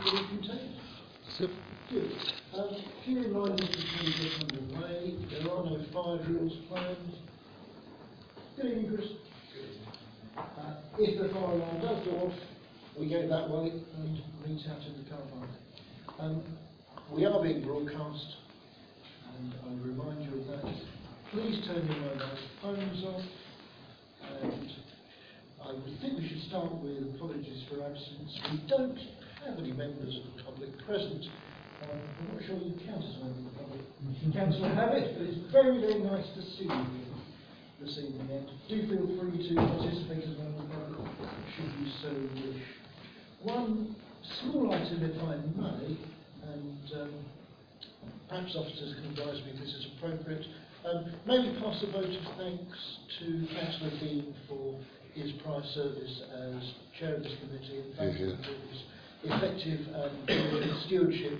Anybody can take? Good. Um, few reminders before we get underway. There are no fire drills planned. Good evening, Chris. Uh, if the fire alarm does go off, we go that way and reach out to the car park. Um, we are being broadcast, and I remind you of that. Please turn your mobile phones off, and I think we should start with apologies for absence. We don't have any members of the public present. Um, I'm not sure you count as a member of the public. Councillor Habit, but it's very, very nice to see you here this evening. And do feel free to participate as a member of the public, should you so wish. One small item, if I may, and um, perhaps officers can advise me if this is appropriate. Um, may we pass a vote of thanks to Councillor Dean for his prior service as chair of this committee and thank him for his effective um, and stewardship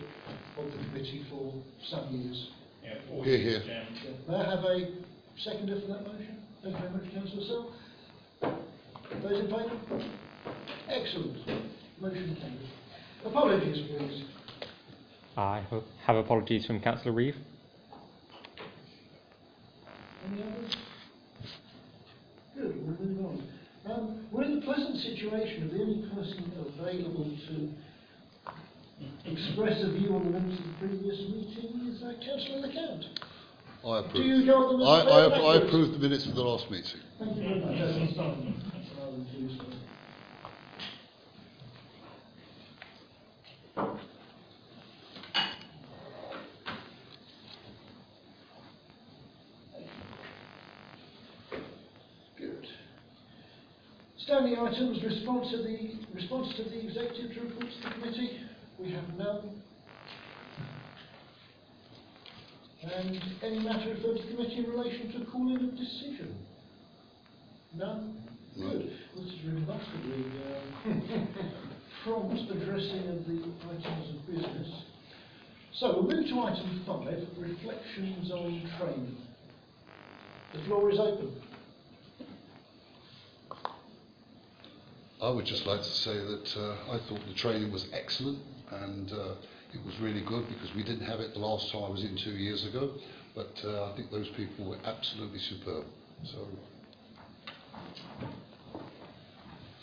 of the committee for some years. Yeah, four Here, years, here. Chairman. Yeah. May I have a seconder for that motion? Thank you very much, Councillor Sell. Those in favour? Excellent. Motion carried. Apologies, please. I have apologies from Councillor Reeve. Any others? Good, we'll move on. Um, we're in the pleasant situation of the only person available to express a view on the minutes of the previous meeting is uh, Councillor LeCount. I approve. Do you regard them as I, I, fair ap- I approve the minutes of the last meeting. Thank you very much. That's on Simon. Rather than you, sir. Good. Standing items, response to the, response to the executive to reports to the committee. We have none. And any matter referred to the committee in relation to calling of decision? None? No. Good. This is remarkably uh, prompt addressing of the items of business. So we'll move to item five, reflections on training. The floor is open. I would just like to say that uh, I thought the training was excellent and uh, it was really good because we didn't have it the last time I was in two years ago. But uh, I think those people were absolutely superb. So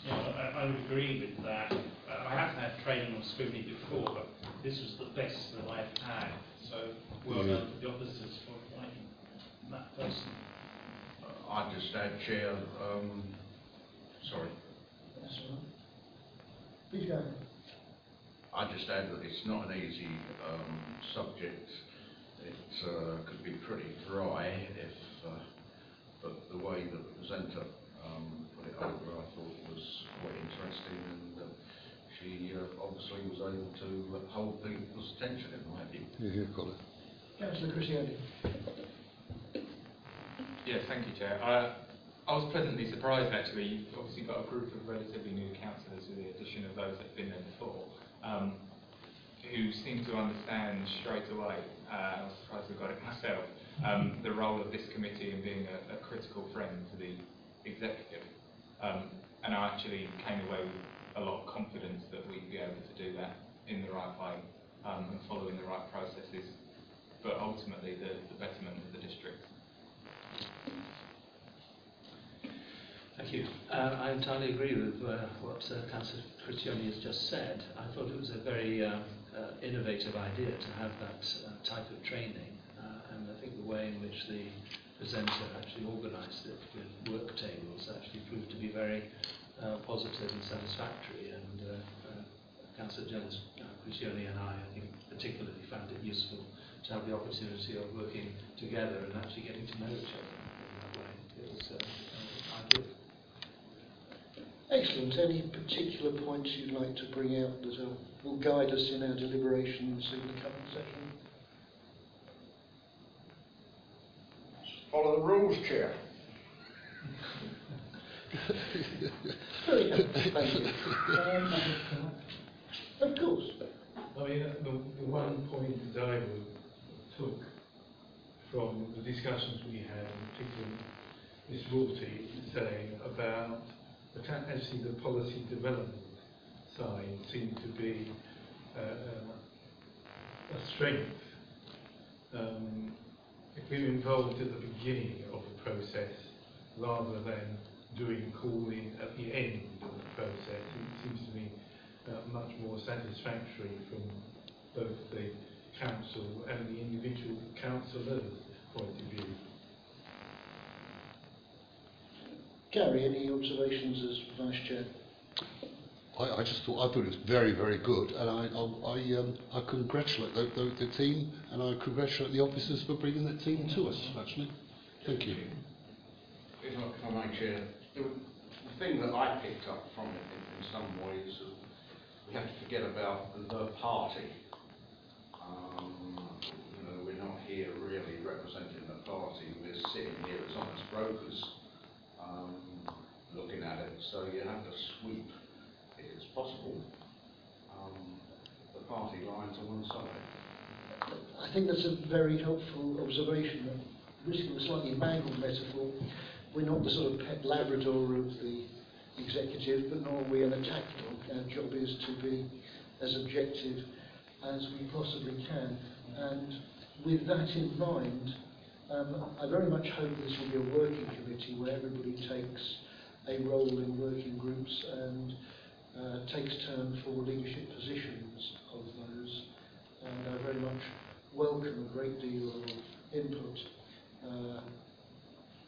Yeah, I, I would agree with that. Uh, I have had training on scrutiny before, but this was the best that I've had. So well Yeah. done to the officers for appointing that person. Uh, I just add, Chair, um, sorry, That's all right. Please go ahead. I just add that it's not an easy um, subject. It uh, could be pretty dry if, uh, but the way that the presenter um, put it over, I thought was quite interesting, and uh, she uh, obviously was able to uh, hold people's attention in my view. you're here, Colin. Councillor Christiani. Yes, thank you, Chair. I, was pleasantly surprised actually. You've obviously got a group of relatively new councillors with the addition of those that have been there before, um, who seem to understand straight away, uh, I was surprised I got it myself, um, the role of this committee in being a, a critical friend to the executive. Um, and I actually came away with a lot of confidence that we'd be able to do that in the right way um, and following the right processes, but ultimately the, the betterment of the district. Thank you. Uh, I entirely agree with uh, what uh, Councillor has just said. I thought it was a very um, uh, innovative idea to have that uh, type of training, uh, and I think the way in which the presenter actually organised it with work tables actually proved to be very uh, positive and satisfactory. And uh, uh, Councillor Jones, uh, and I, I think, particularly found it useful to have the opportunity of working together and actually getting to know each other in that way. It was uh, uh. Excellent. Any particular points you'd like to bring out that uh, will guide us in our deliberations in the coming session? Follow the rules, Chair. Thank you. Um, of course. I mean, uh, the, the one point that I would took from the discussions we had, in particular Ms. Wolty saying about the ta- actually the policy development side seemed to be a strength um, if we were involved at the beginning of the process rather than doing calling at the end of the process. It seems to me uh, much more satisfactory from both the council and the individual councillors' point of view. Gary, any observations as Vice Chair? I, I just thought I thought it was very very good, and I I, I, um, I congratulate the, the, the team, and I congratulate the officers for bringing that team to us. Actually, thank you. If I, if I may, Chair, the, the thing that I picked up from it in, in some ways, uh, we have to forget about the, the party. Um, you know, we're not here really representing the party. We're sitting here as honest brokers, um, looking at it. So you have to sweep, if it's possible, um, the party line to one side. I think that's a very helpful observation. Risking a slightly mangled metaphor, we're not the sort of pet Labrador of the executive, but nor are we an attack dog. Our job is to be as objective as we possibly can. And with that in mind, um, I very much hope this will be a working everybody takes a role in working groups and uh, takes turn for leadership positions of those. And I very much welcome a great deal of input. Uh,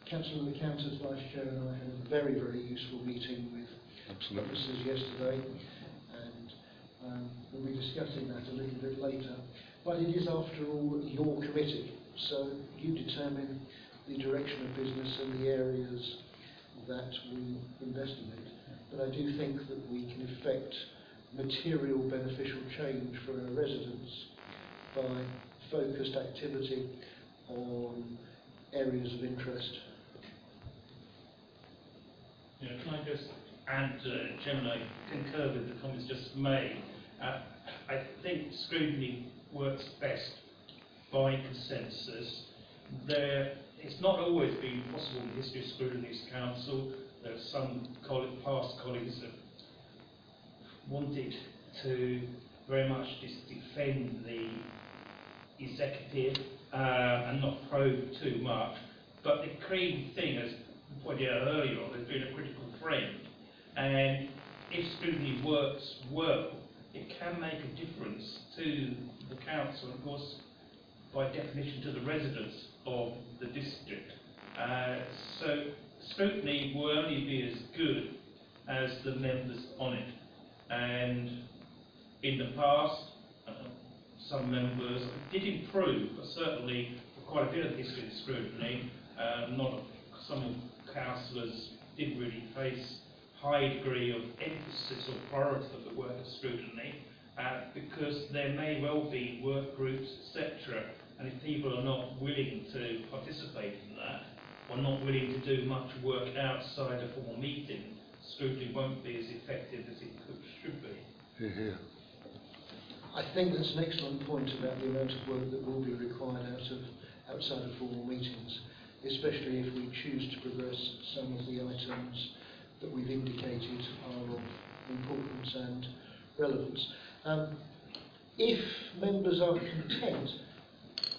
Councillor McCounters, Vice Chair, and I had a very, very useful meeting with Absolutely. officers yesterday, and um, we'll be discussing that a little bit later. But it is, after all, your committee, so you determine the direction of business and the areas that we investigate. But I do think that we can effect material beneficial change for our residents by focused activity on areas of interest. Yeah, can I just add, uh, Chairman, I concur with the comments just made. Uh, I think scrutiny works best by consensus. There, it's not always been possible in the history of scrutiny's council. There are some past colleagues have wanted to very much just defend the executive uh, and not probe too much. But the key thing, as pointed out earlier on, has been a critical friend. And if scrutiny works well, it can make a difference to the council, of course, by definition, to the residents of the district. Uh, so scrutiny will only be as good as the members on it. And in the past, uh, some members did improve, but certainly for quite a bit of history of scrutiny, uh, not some councillors did really face high degree of emphasis or priority of the work of scrutiny, uh, because there may well be work groups, etc. And if people are not willing to participate in that, or not willing to do much work outside a formal meeting, scrutiny won't be as effective as it could, should be. Here, here. I think that's an excellent point about the amount of work that will be required out of outside of formal meetings, especially if we choose to progress some of the items that we've indicated are of importance and relevance. Um, if members are content,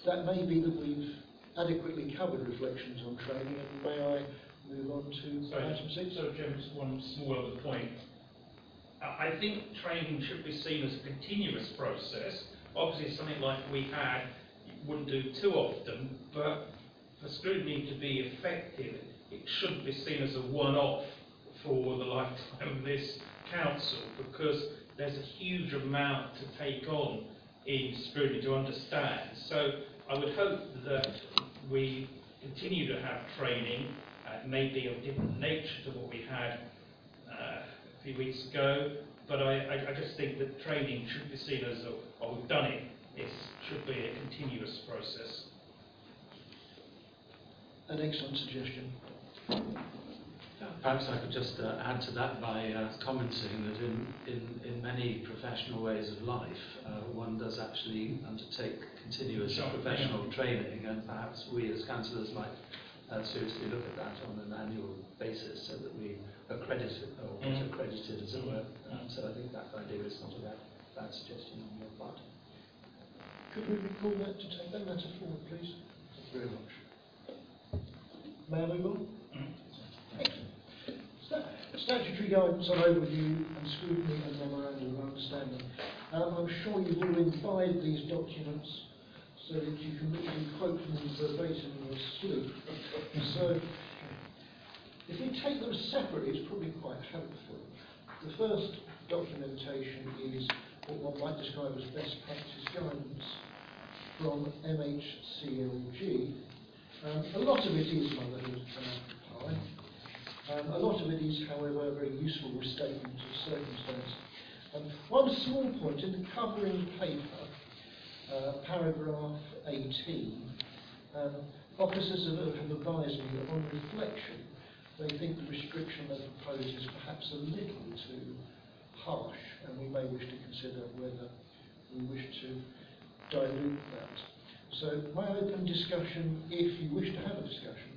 that may be that we've adequately covered reflections on training, and may I move on to Sorry, item six? So, Jim, just one small other point. I I think training should be seen as a continuous process. Obviously, something like we had, wouldn't do too often, but for scrutiny to be effective, it shouldn't be seen as a one-off for the lifetime of this council, because there's a huge amount to take on in scrutiny to understand. So I would hope that we continue to have training, uh, maybe of different nature to what we had uh, a few weeks ago, but I, I, just think that training should be seen as, a, oh, we've done it, it should be a continuous process. An excellent suggestion. Perhaps I could just uh, add to that by uh, commenting that in, in, in many professional ways of life, uh, one does actually undertake continuous Sure, professional training, and perhaps we as councillors might uh, seriously look at that on an annual basis so that we accredit it, or get Mm. accredited, as it were. Um, so I think that idea is not a bad, bad suggestion on your part. Could we recall that to take that matter forward, please? Thank you very much. May I move on? Excellent. Sta- Statutory guidance on overview and scrutiny and memorandum of understanding. Um, I'm sure you've all imbibed these documents so that you can literally quote them verbatim in sleep. so, if we take them separately, it's probably quite helpful. The first documentation is what one might describe as best practice guidance from MHCLG. Um, a lot of it is motherhood and. Um, a lot of it is, however, a very useful restatement of circumstance. Um, one small point in the covering paper, uh, paragraph 18, um, officers have, have advised me that on reflection, they think the restriction they propose is perhaps a little too harsh, and we may wish to consider whether we wish to dilute that. So my open discussion, if you wish to have a discussion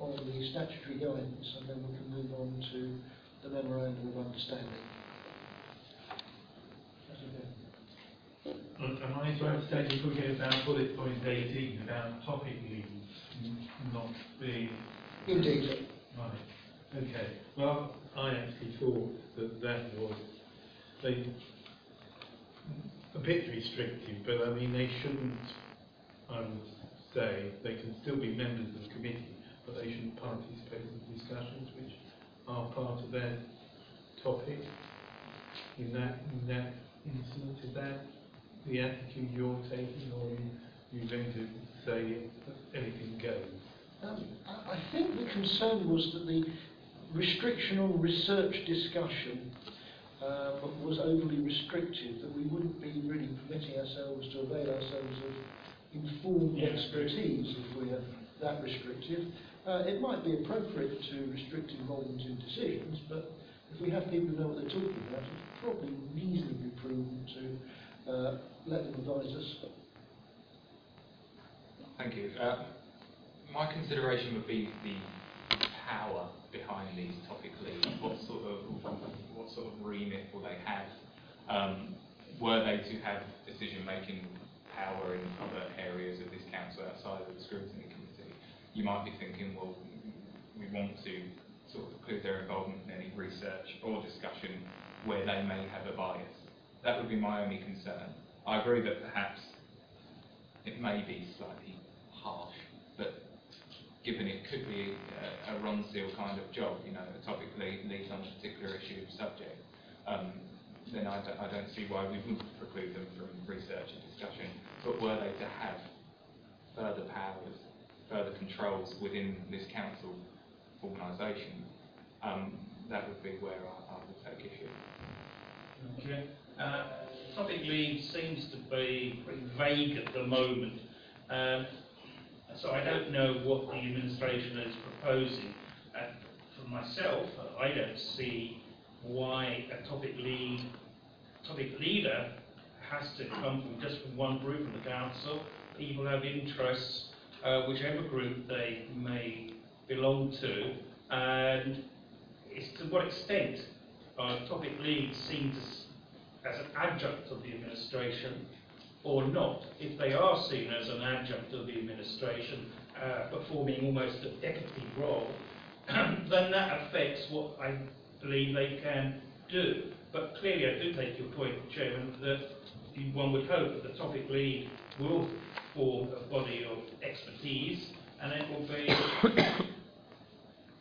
on the statutory guidance, and then we can move on to the memorandum of understanding. Okay. Am I to understand you're talking about bullet point 18, about topic leads not being... Indeed. Right, okay. Well, I actually thought that that was they, a bit restrictive, but I mean, they shouldn't, I would say, they can still be members of the committee, but they shouldn't participate in discussions which are part of their topic. In that, in that instance, is that the attitude you're taking, or you, you're going to say anything goes? Um, I I think the concern was that the restriction on research discussion um, was overly restrictive, that we wouldn't be really permitting ourselves to avail ourselves of informed Yeah. expertise if we're that restrictive. Uh, it might be appropriate to restrict involvement in decisions, but if we have people who know what they're talking about, it's probably reasonably prudent to uh, let them advise us. Thank you. Uh, my consideration would be the power behind these topic leads. What sort of what sort of remit will they have? Um, were they to have decision-making power in other areas of this council outside of the scrutiny? You might be thinking, well, we want to sort of preclude their involvement in any research or discussion where they may have a bias. That would be my only concern. I agree that perhaps it may be slightly harsh, but given it could be a, a run seal kind of job, you know, a topic lead, on a particular issue or subject, um, then I don't, I don't see why we wouldn't preclude them from research and discussion. But were they to have further powers, further controls within this council organisation, um, that would be where I, I would take issue. Okay. Uh, topic lead seems to be pretty vague at the moment. Um, so I don't know what the administration is proposing. Uh, for myself, I don't see why a topic lead, topic leader has to come from just from one group in the council. People have interests, uh, whichever group they may belong to, and it's to what extent uh, topic leads seen to, as an adjunct of the administration or not. If they are seen as an adjunct of the administration, uh, performing almost a deputy role, then that affects what I believe they can do. But clearly, I do take your point, Chairman, that one would hope that the topic lead will form a body of expertise, and it will be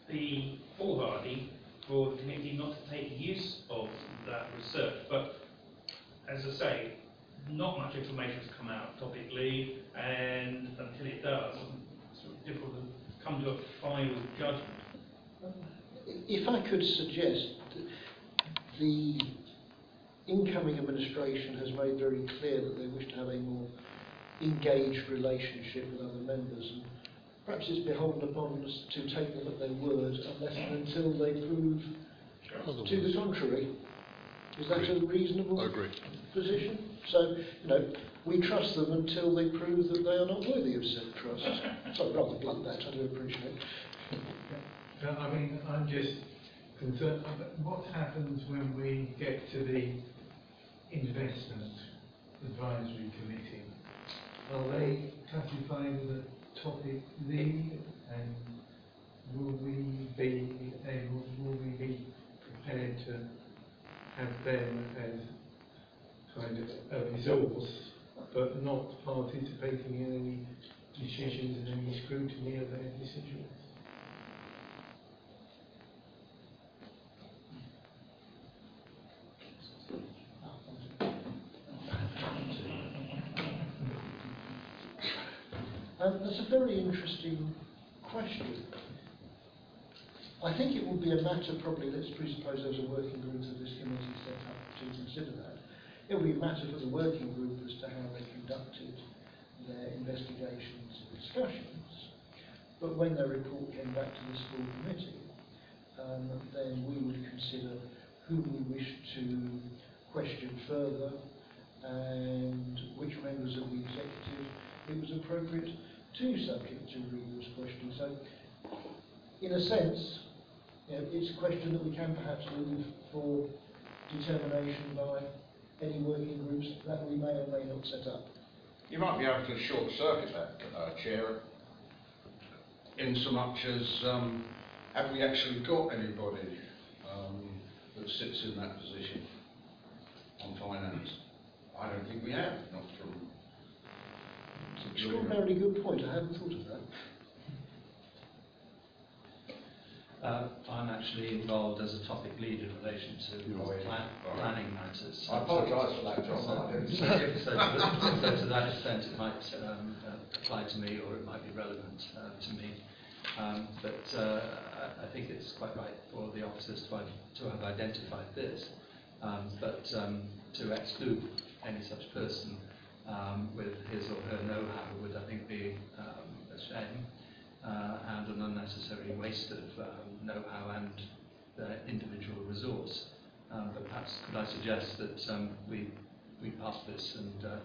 the foolhardy for the committee not to take use of that research. But as I say, not much information has come out of topic lead, and until it does, it's of difficult to come to a final judgment. If I could suggest, the incoming administration has made very clear that they wish to have a more engaged relationship with other members. And perhaps it's beholden upon us to take them at their word unless and until they prove to the contrary. Is that a reasonable I agree. position? So, you know, we trust them until they prove that they are not worthy of said trust. Sorry, rather blunt that, I do appreciate. No, I mean, I'm just concerned, about what happens when we get to the investment advisory committee? Are they classified as a topic lead and will we be able, will we be prepared to have them as kind of a resource, but not participating in any decisions and any scrutiny of their decisions? That's a very interesting question. I think it would be a matter probably, let's presuppose there's a working group that this committee set up to consider that. It would be a matter for the working group as to how they conducted their investigations and discussions. But when their report came back to the school committee, um, then we would consider whom we wish to question further and which members of the executive it was appropriate to subject to rigorous questioning. So, in a sense, you know, it's a question that we can perhaps leave for determination by any working groups that we may or may not set up. You might be able to short circuit that, uh, Chair, in so much as um, have we actually got anybody um, that sits in that position on finance? I don't think we have, not from. Extraordinarily good point. I hadn't thought of that. Uh, I'm actually involved as a topic lead in relation to plan, all right. planning matters. So I apologise for that, John. So, so, so, to that- so to that extent, it might um, uh, apply to me, or it might be relevant uh, to me. Um, but uh, I, I think it's quite right for the officers to, to have identified this, um, but um, to exclude any such person um, with his or her know-how would, be um, a shame uh, and an unnecessary waste of um, know-how and uh, individual resource. Um, but perhaps could I suggest that um, we we pass this and uh,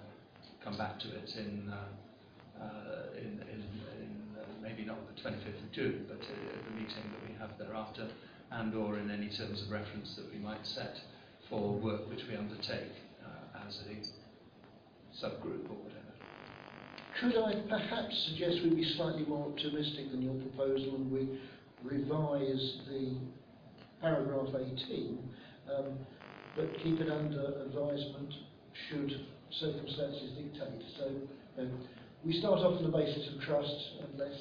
come back to it in uh, uh, in, in, in uh, maybe not the 25th of June, but uh, at the meeting that we have thereafter, and or in any terms of reference that we might set for work which we undertake uh, as a subgroup or whatever. Could I perhaps suggest we be slightly more optimistic than your proposal and we revise the paragraph 18, um, but keep it under advisement should circumstances dictate. So um, we start off on the basis of trust unless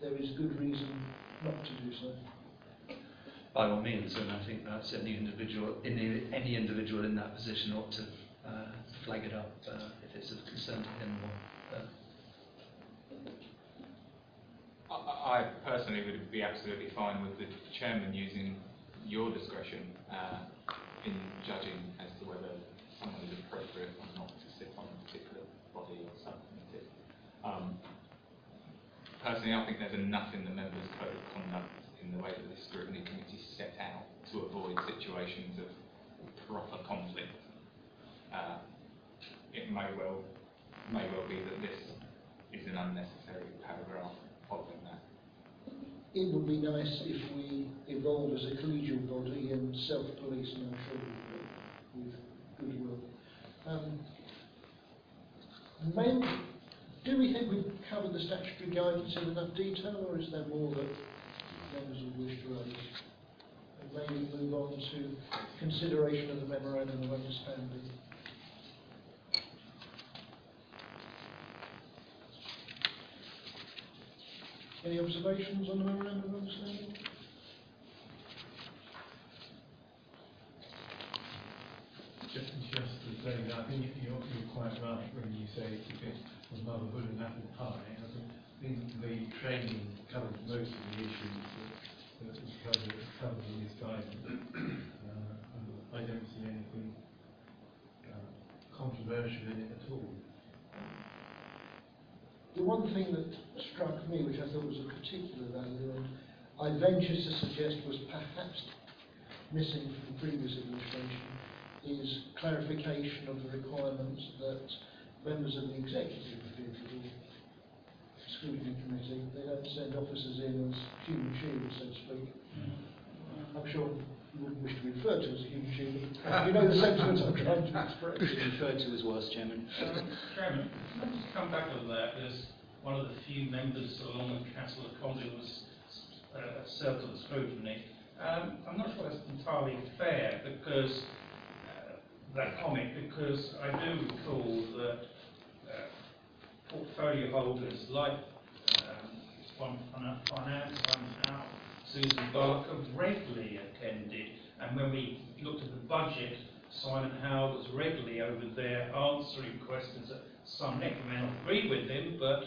there is good reason not to do so. by all means, and I think that's any individual, any, any individual in that position ought to uh, flag it up uh, if it's of concern to him or I, personally would be absolutely fine with the chairman using your discretion uh, in judging as to whether someone is appropriate or not to sit on a particular body or subcommittee. Um, personally, I think there's enough in the members' code of conduct in the way that this scrutiny committee set out to avoid situations of proper conflict. Uh, it may well may well be that this is an unnecessary paragraph following that. It would be nice if we evolved as a collegial body and self-police, and I'm sure we will, with goodwill. Um, do we think we've covered the statutory guidance in enough detail, or is there more that members would wish to raise? And maybe move on to consideration of the memorandum of understanding. Any observations on the memorandum of understanding? Just, just to say that, I think you're, you're quite right when you say it's a bit of motherhood and apple pie. I think, think the training covers most of the issues that, that is covered, covered in this guidance. Uh, I don't see anything uh, controversial in it at all. The one thing that struck me, which I thought was of particular value, and I venture to suggest was perhaps missing from previous administration, is clarification of the requirements that members of the executive appear the scrutiny committee. They don't send officers in as human shields, so to speak. I'm sure you wouldn't wish to be referred to as a human shield, you know the sentiment I'm trying to express. Referred to as worse, Chairman. Um, Chairman, can I just come back on that as one of the few members along with Councillor Condon was uh, served on the scrutiny. Um, I'm not sure that's entirely fair because uh, that comment because I do recall that uh, portfolio holders like um, Finance, Fund Out, Susan Barker regularly attended and when we looked at the budget Simon Howell was regularly over there answering questions at some length. May not agree with him, but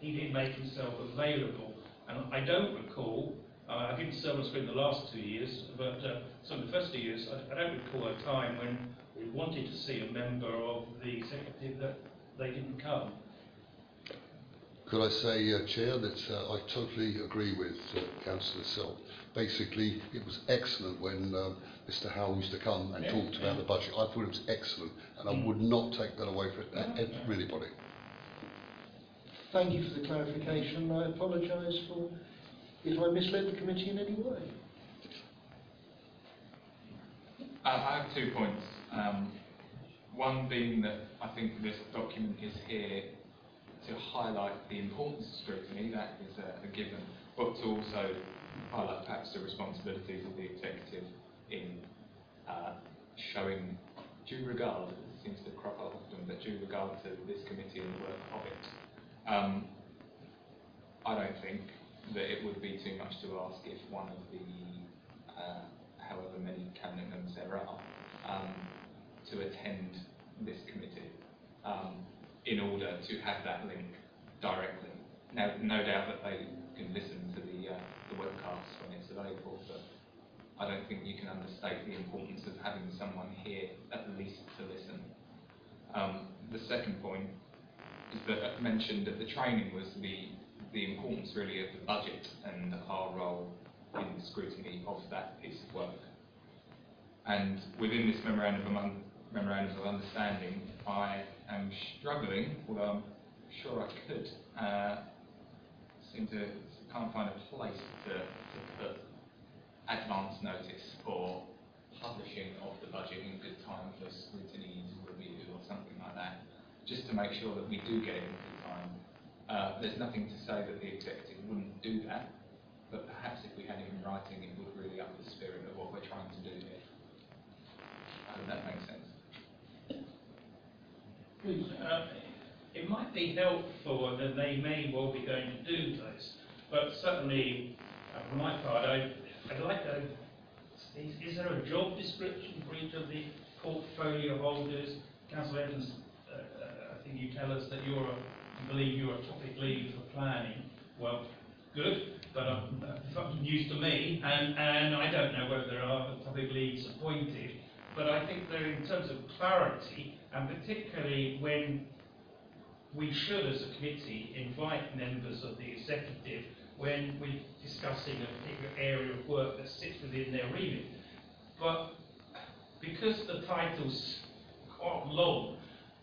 he did make himself available. And I don't recall, uh, I didn't serve on screen the last two years, but uh, some of the first two years, I, I don't recall a time when we wanted to see a member of the executive that they didn't come. Could I say, uh, Chair, that uh, I totally agree with uh, Councillor Sell. Basically, it was excellent when um, Mr Howell used to come and Yeah, talked about yeah. the budget. I thought it was excellent, and I Mm. would not take that away from No, no. Thank you for the clarification. I apologise for if I misled the committee in any way. I have two points. Um, one being that I think this document is here to highlight the importance of scrutiny, that is a, a given, but to also highlight perhaps the responsibilities of the executive in uh, showing due regard, it seems to crop up often, but due regard to this committee and the work of it. Um, I don't think that it would be too much to ask if one of the uh, however many cabinet members there are, um, to attend this committee um, in order to have that link directly. Now, no doubt that they can listen to the, uh, the webcast when it's available, but I don't think you can understate the importance of having someone here at least to listen. Um, the second point that mentioned that the training was the, the importance really of the budget and our role in the scrutiny of that piece of work. And within this memorandum of, un- memorandum of understanding, I am struggling, although I'm sure I could, uh, seem to can't find a place to, to put advance notice or publishing of the budget in good time for scrutiny review or something like that, just to make sure that we do get it in time. Uh, there's nothing to say that the executive wouldn't do that, but perhaps if we had it in writing, it would really up the spirit of what we're trying to do here. I hope that makes sense. Uh, it might be helpful that they may well be going to do this, but certainly, uh, from my part, I, I'd like to, is, is there a job description for each of the portfolio holders? Uh, I think you tell us that you're a, you believe you're a topic lead for planning. Well, good, but uh, that's news to me, and, and I don't know whether there are topic leads appointed. But I think that in terms of clarity, and particularly when we should, as a committee, invite members of the executive when we're discussing a particular area of work that sits within their remit. But because the title's quite long,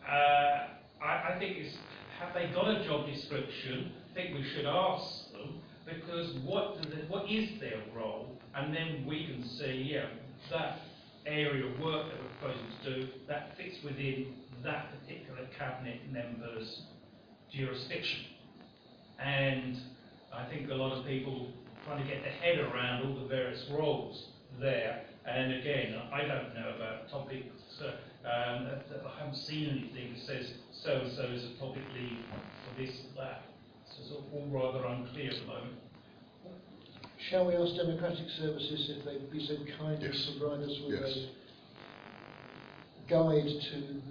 uh, I, I think it's, have they got a job description? I think we should ask them, because what, they, what is their role? And then we can see, yeah, that area of work that we're proposing to do, that fits within that particular cabinet member's jurisdiction. And I think a lot of people trying to get their head around all the various roles there. And again, I don't know about topics, uh, um, that- that I haven't seen anything that says so-and-so is a topic lead for this or that. So it's all rather unclear at the moment. Shall we ask Democratic Services if they'd be so kind as Yes. to provide us with Yes. a guide to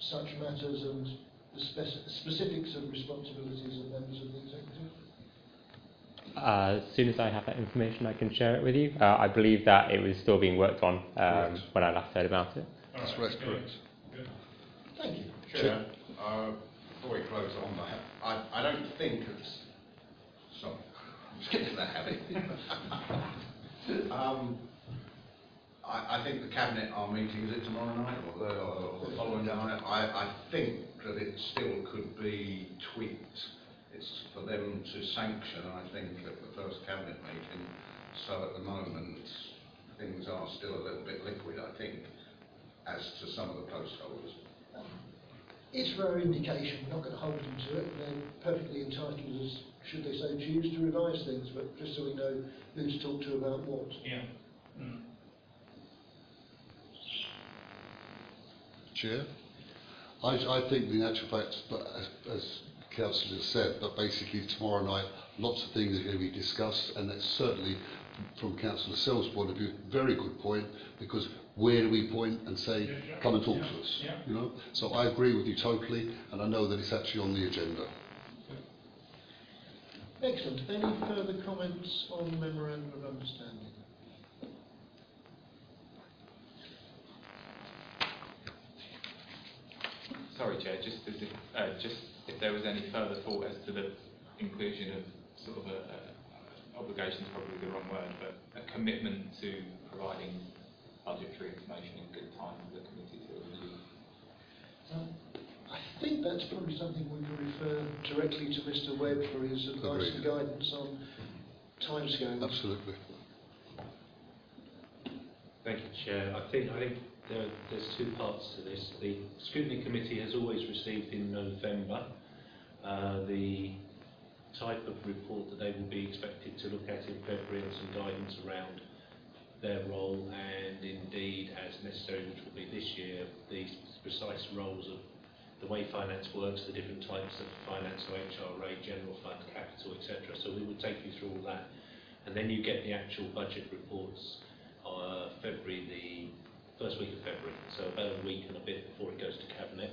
such matters and the spec- specifics of responsibilities of members of the executive? Uh, as soon as I have that information, I can share it with you. Uh, I believe that it was still being worked on um, Correct. when I last heard about it. That's All right, good. correct. Good. Thank you. Chair, uh, before we close on that, I, I don't think it's, sorry, I'm just getting that habit. um, I, I think the cabinet are meeting, is it tomorrow night or the, or the following night? I, I think that it still could be tweaked. It's for them to sanction, I think, at the first cabinet meeting. So at the moment, things are still a little bit liquid, I think, as to some of the post holders. It's for our indication, we're not going to hold them to it, they're perfectly entitled as, should they so choose, to revise things, but just so we know who to talk to about what. Yeah. Mm. Chair? I, I think in actual fact, but as, as Councillor said, but basically tomorrow night lots of things are going to be discussed and that's certainly from Councillor Sell's point of view, very good point because where do we point and say, Yeah, yeah, come and talk yeah, to us? yeah. You know? So I agree with you totally and I know that it's actually on the agenda. Excellent. Any further comments on memorandum of understanding? Sorry, Chair, just, as if, uh, just if there was any further thought as to the inclusion of sort of a, a obligation is probably the wrong word, but a commitment to providing budgetary information in good time for the committee to review. Um, I think that's probably something we can refer directly to Mr Webb for his advice and guidance on timescales. Absolutely. Thank you, Chair. I think, I think there, there's two parts to this. The scrutiny committee has always received in November uh, the type of report that they will be expected to look at in February and some guidance around their role and indeed as necessary, which will be this year, the precise roles of the way finance works, the different types of finance, so HRA, general fund, capital, etc. So we will take you through all that. And then you get the actual budget reports uh, February, the first week of February, so about a week and a bit before it goes to Cabinet.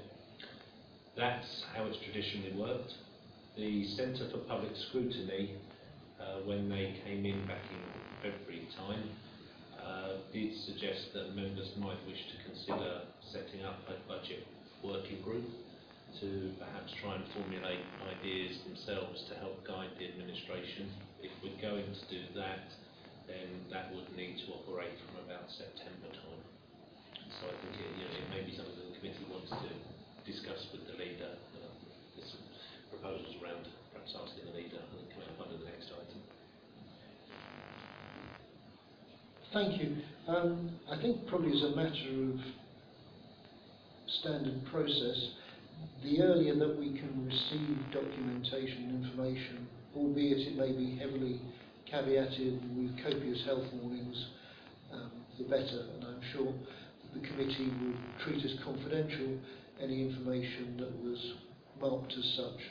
That's how it's traditionally worked. The Centre for Public Scrutiny, uh, when they came in back in February time, uh, did suggest that members might wish to consider setting up a budget working group to perhaps try and formulate ideas themselves to help guide the administration. If we're going to do that, then that would need to operate from about September time. So I think it, you know, it may be something the committee wants to discuss with the leader. Uh, there's some proposals around perhaps asking the leader and coming up under the next item. Thank you. Um, I think probably as a matter of standard process, the earlier that we can receive documentation and information, albeit it may be heavily caveated with copious health warnings, um, the better. And I'm sure the committee will treat as confidential any information that was marked as such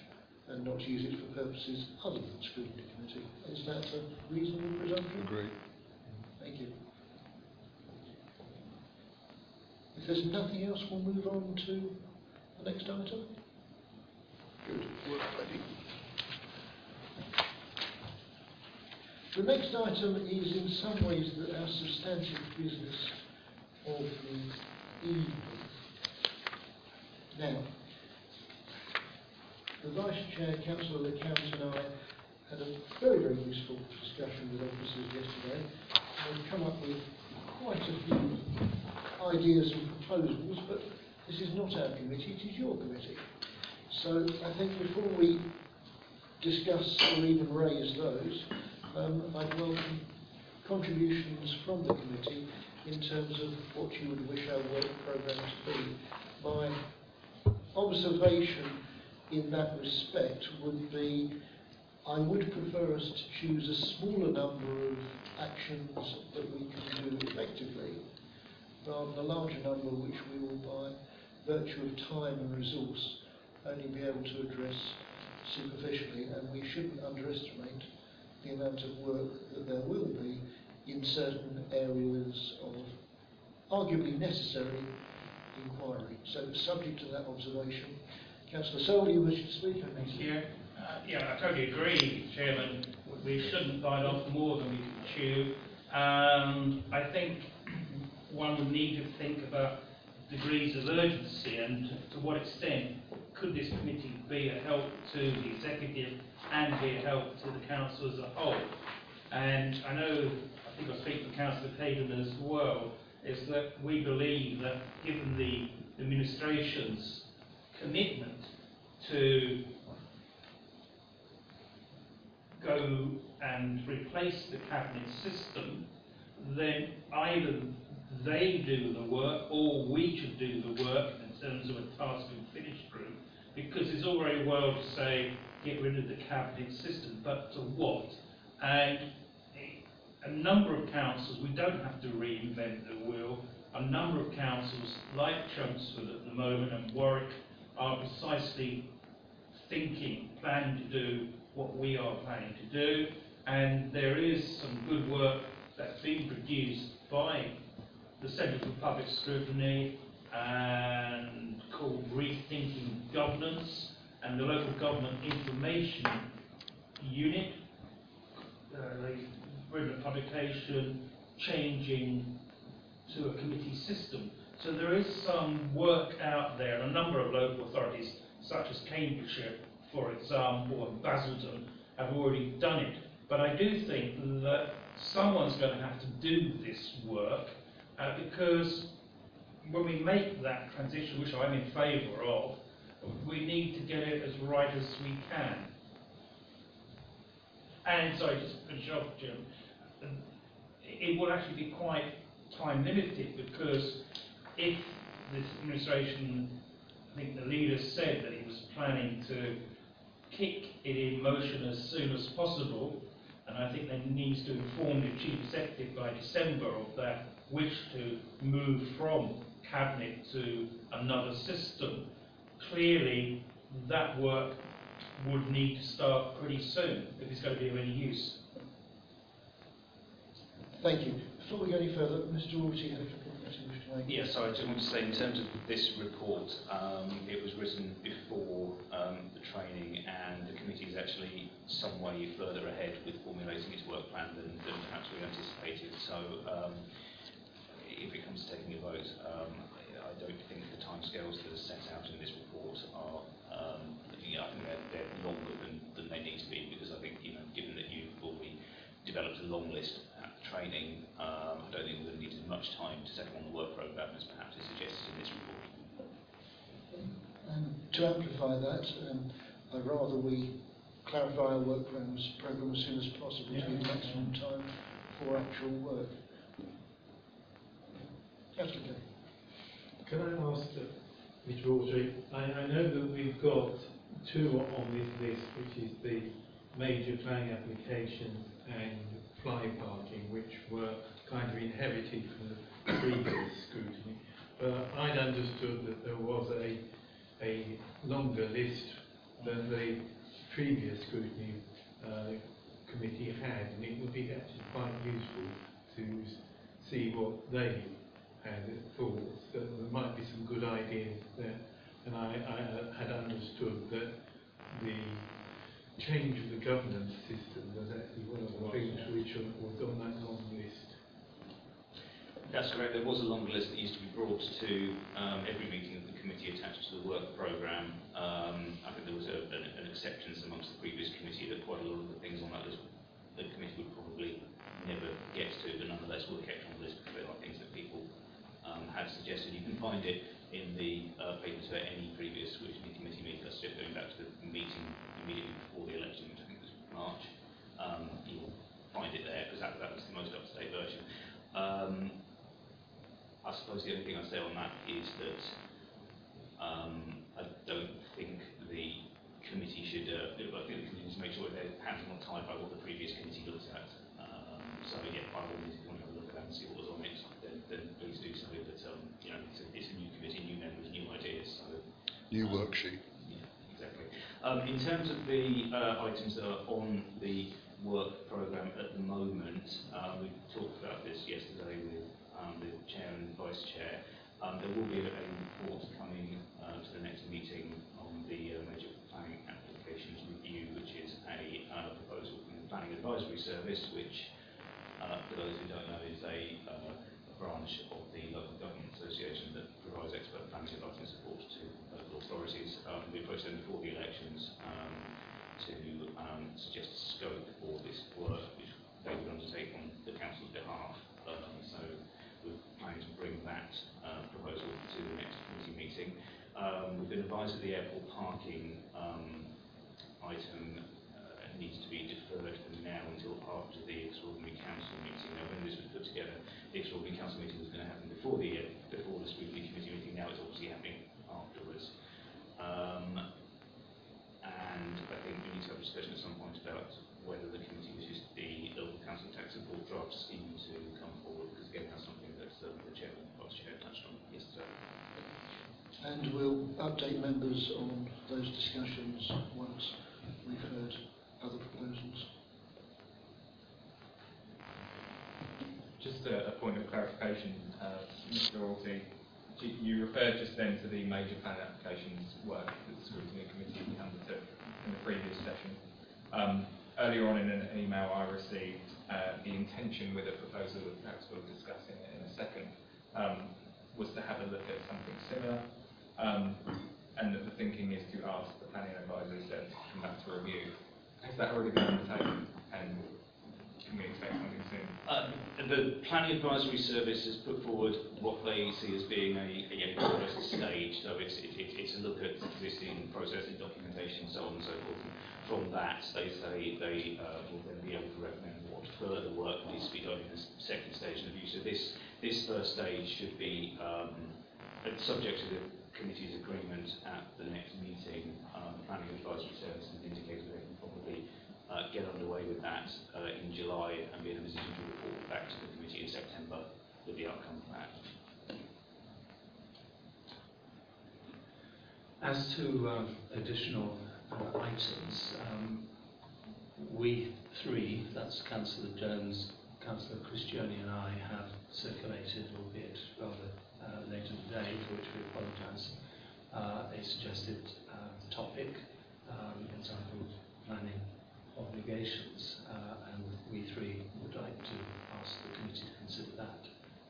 and not use it for purposes other than scrutiny committee. Is that a reasonable presumption? Agree. Thank you. If there's nothing else, we'll move on to the next item. Good. Work ready. The next item is in some ways the, our substantive business of the evening. Now, the Vice Chair, Councillor LeCount and I had a very, very useful discussion with officers yesterday. We've come up with quite a few ideas and proposals, but this is not our committee, it is your committee. So I think before we discuss or even raise those, um, I'd welcome contributions from the committee in terms of what you would wish our work programme to be. My observation in that respect would be I would prefer us to choose a smaller number of actions that we can do effectively rather than a larger number which we will by virtue of time and resource only be able to address superficially and we shouldn't underestimate the amount of work that there will be in certain areas of arguably necessary inquiry. So subject to that observation, Councillor Sewell, you wish to speak? I think. Yeah, uh, I totally agree, Chairman. We shouldn't bite off more than we can chew. Um, I think one would need to think about degrees of urgency and to what extent could this committee be a help to the executive and be a help to the council as a whole. And I know, I think I speak for Councillor Caden as well, is that we believe that given the administration's commitment to go and replace the cabinet system, then either they do the work or we should do the work in terms of a task and finish group, because it's all very well to say get rid of the cabinet system, but to what? And a number of councils, we don't have to reinvent the wheel, a number of councils like Chelmsford at the moment and Warwick are precisely thinking, planning to do what we are planning to do, and there is some good work that's been produced by the Centre for Public Scrutiny and called Rethinking Governance and the Local Government Information Unit. Uh, they've written a publication changing to a committee system. So there is some work out there, and a number of local authorities, such as Cambridgeshire, for example, and Basildon, have already done it. But I do think that someone's going to have to do this work, uh, because when we make that transition, which I'm in favour of, we need to get it as right as we can. And sorry, just to finish off, Jim, it will actually be quite time limited because if this administration, I think the leader said that he was planning to kick it in motion as soon as possible, and I think they needs to inform the chief executive by December of that wish to move from cabinet to another system. Clearly, that work would need to start pretty soon if it's going to be of any use. Thank you. Before we go any further, Mr. Rawley Yes, sorry, I just want to say in terms of this report, um, it was written before um, the training and the committee is actually some way further ahead with formulating its work plan than, than perhaps we anticipated. So um, if it comes to taking a vote, um, I don't think the timescales that are set out in this report are, um, you know, I think they're, they're longer than, than they need to be because I think, you know, given that you've already developed a long list at training, um, I don't think much time to settle on the work programme as perhaps is suggested in this report. And to amplify that, um, I'd rather we clarify our work programs, program as soon as possible to give maximum time for actual work. Councillor Gay. Can I ask uh, Mr. Audrey, I, I know that we've got two on this list, which is the major planning applications and fly parking, which were kind of inherited from the previous scrutiny. But I'd understood that there was a, a longer list than the previous scrutiny uh, committee had, and it would be actually quite useful to see what they had thought. that there might be some good ideas there. And I, I uh, had understood that the change of the governance system was actually one of the things which was on that long list. That's correct. There was a longer list that used to be brought to um, every meeting of the committee attached to the work programme. Um, I think there was a, an, an acceptance amongst the previous committee that quite a lot of the things on that list the committee would probably never get to, but nonetheless were kept on the list because they are things that people um, had suggested. You can find it in the uh, papers for any previous scrutiny committee meeting. That's just going back to the meeting immediately before the election, which I think was March. Um, you'll find it there because that, that was the most up-to-date version. Um, I suppose the only thing I'd say on that is that um, I don't think the committee should, uh, I think the committee needs to make sure their hands are not tied by what the previous committee looked at. Um, so yeah, by all means, if you want to have a look at that and see what was on it, then, then please do so. But um, you know, it's a, it's a new committee, new members, new ideas. So New worksheet. yeah, exactly. Um, in terms of the uh, items that are on the work programme at the moment, uh, we talked about this yesterday with um, the chair and vice chair. Um, there will be a, a report coming uh, to the next meeting on the uh, major planning applications review, which is a uh, proposal from the Planning Advisory Service, which, uh, for those who don't know, is a, uh, a branch of the Local Government Association that provides expert planning advice and support to local authorities. Um, we approached them before the elections um, to um, suggest scope for this work, which they would undertake on the council's behalf. Um, so planning to bring that uh, proposal to the next committee meeting. Um, we've been advised that the airport parking um, item uh, needs to be deferred from now until after the extraordinary council meeting. Now, when this was put together, the extraordinary council meeting was going to happen before the uh, before the scrutiny committee meeting. Now it's obviously happening afterwards. Um, and I think we need to have a discussion at some point about whether the committee wishes the local council tax support draft scheme to come forward, because again, that's something that um, the chairman, vice chair touched on yesterday. And we'll update members on those discussions once we've heard other proposals. Just a, a point of clarification, uh, Mr. Orty. You, you referred just then to the major plan applications work that the scrutiny committee undertook in the previous session. Um, earlier on in an email I received, uh, the intention with a proposal that perhaps we'll discuss in, in a second um, was to have a look at something similar, um, and that the thinking is to ask the planning advisory service to come back to review. Has that already been undertaken, and can we expect something soon? Uh, the planning advisory service has put forward what they see as being a, a, a stage, so it's, it, it, it's a look at existing processing documentation, so on and so forth. From that, they say they uh, will then be able to recommend what further work needs to be done in the second stage of review. So this, this first stage should be um, subject to the committee's agreement at the next meeting. Um, planning advisory service has indicated they can probably uh, get underway with that uh, in July and be in a position to report back to the committee in September with the outcome of that. As to um, additional uh, items, um, we three, that's Councillor Jones, Councillor Criscione and I have circulated, albeit rather uh, late in the day, for which we apologise, uh, a suggested uh, topic um, entitled planning obligations, uh, and we three would like to ask the committee to consider that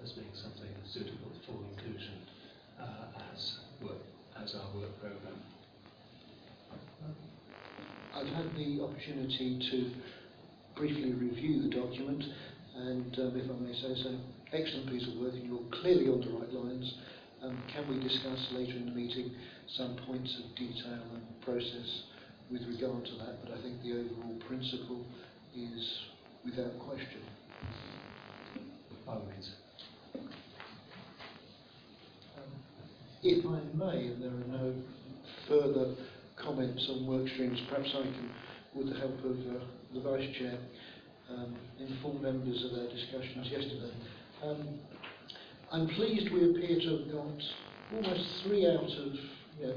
as being something suitable for inclusion uh, as work as our work programme. I've had the opportunity to briefly review the document, and um, if I may say so, excellent piece of work, and you're clearly on the right lines. Um, can we discuss later in the meeting some points of detail and process with regard to that? But I think the overall principle is without question. By all means. Um, if I may, and there are no further comments on work streams, perhaps I can, with the help of uh, the Vice Chair, um, inform members of our discussions yesterday. Um, I'm pleased we appear to have got almost three out of, you know,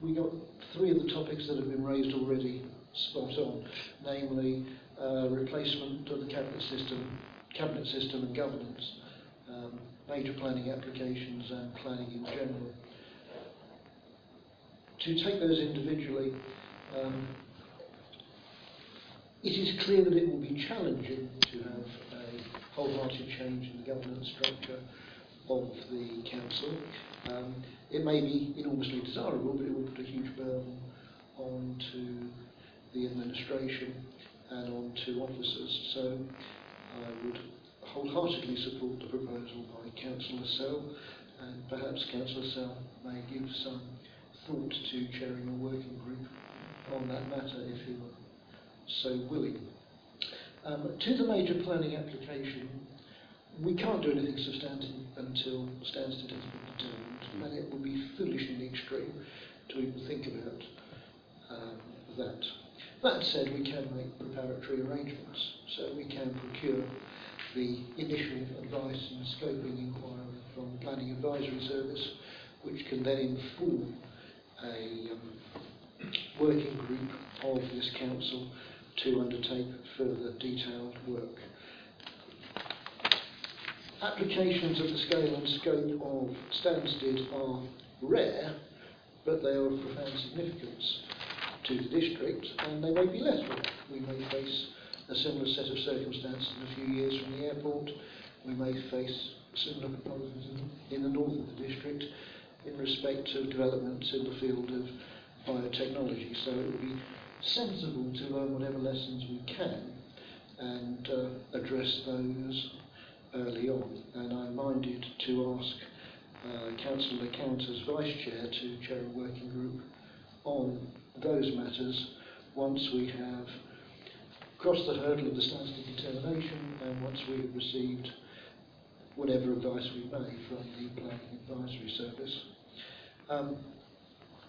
we got three of the topics that have been raised already spot on, namely uh, replacement of the cabinet system, cabinet system and governance, um, major planning applications and planning in general. To take those individually, um, it is clear that it will be challenging to have a wholehearted change in the governance structure of the council. Um, it may be enormously desirable, but it will put a huge burden onto the administration and onto officers. So I would wholeheartedly support the proposal by Councillor Sell, and perhaps Councillor Sell may give some thought to chairing a working group on that matter if he were so willing. Um, to the major planning application, we can't do anything substantive until Stansted has been determined, and it would be foolish in the extreme to even think about um, that. That said, we can make preparatory arrangements, so we can procure the initial advice and scoping inquiry from the Planning Advisory Service, which can then inform a um, working group of this council to undertake further detailed work. Applications of the scale and scope of Stansted are rare, but they are of profound significance to the district, and they may be less rare. We may face a similar set of circumstances in a few years from the airport. We may face similar proposals in, in the north of the district in respect of developments in the field of biotechnology. So it would be sensible to learn whatever lessons we can and uh, address those early on. And I'm minded to ask uh, Councillor Count as Vice Chair to chair a working group on those matters once we have crossed the hurdle of the Stansted determination and once we have received whatever advice we may from the Planning Advisory Service. Um,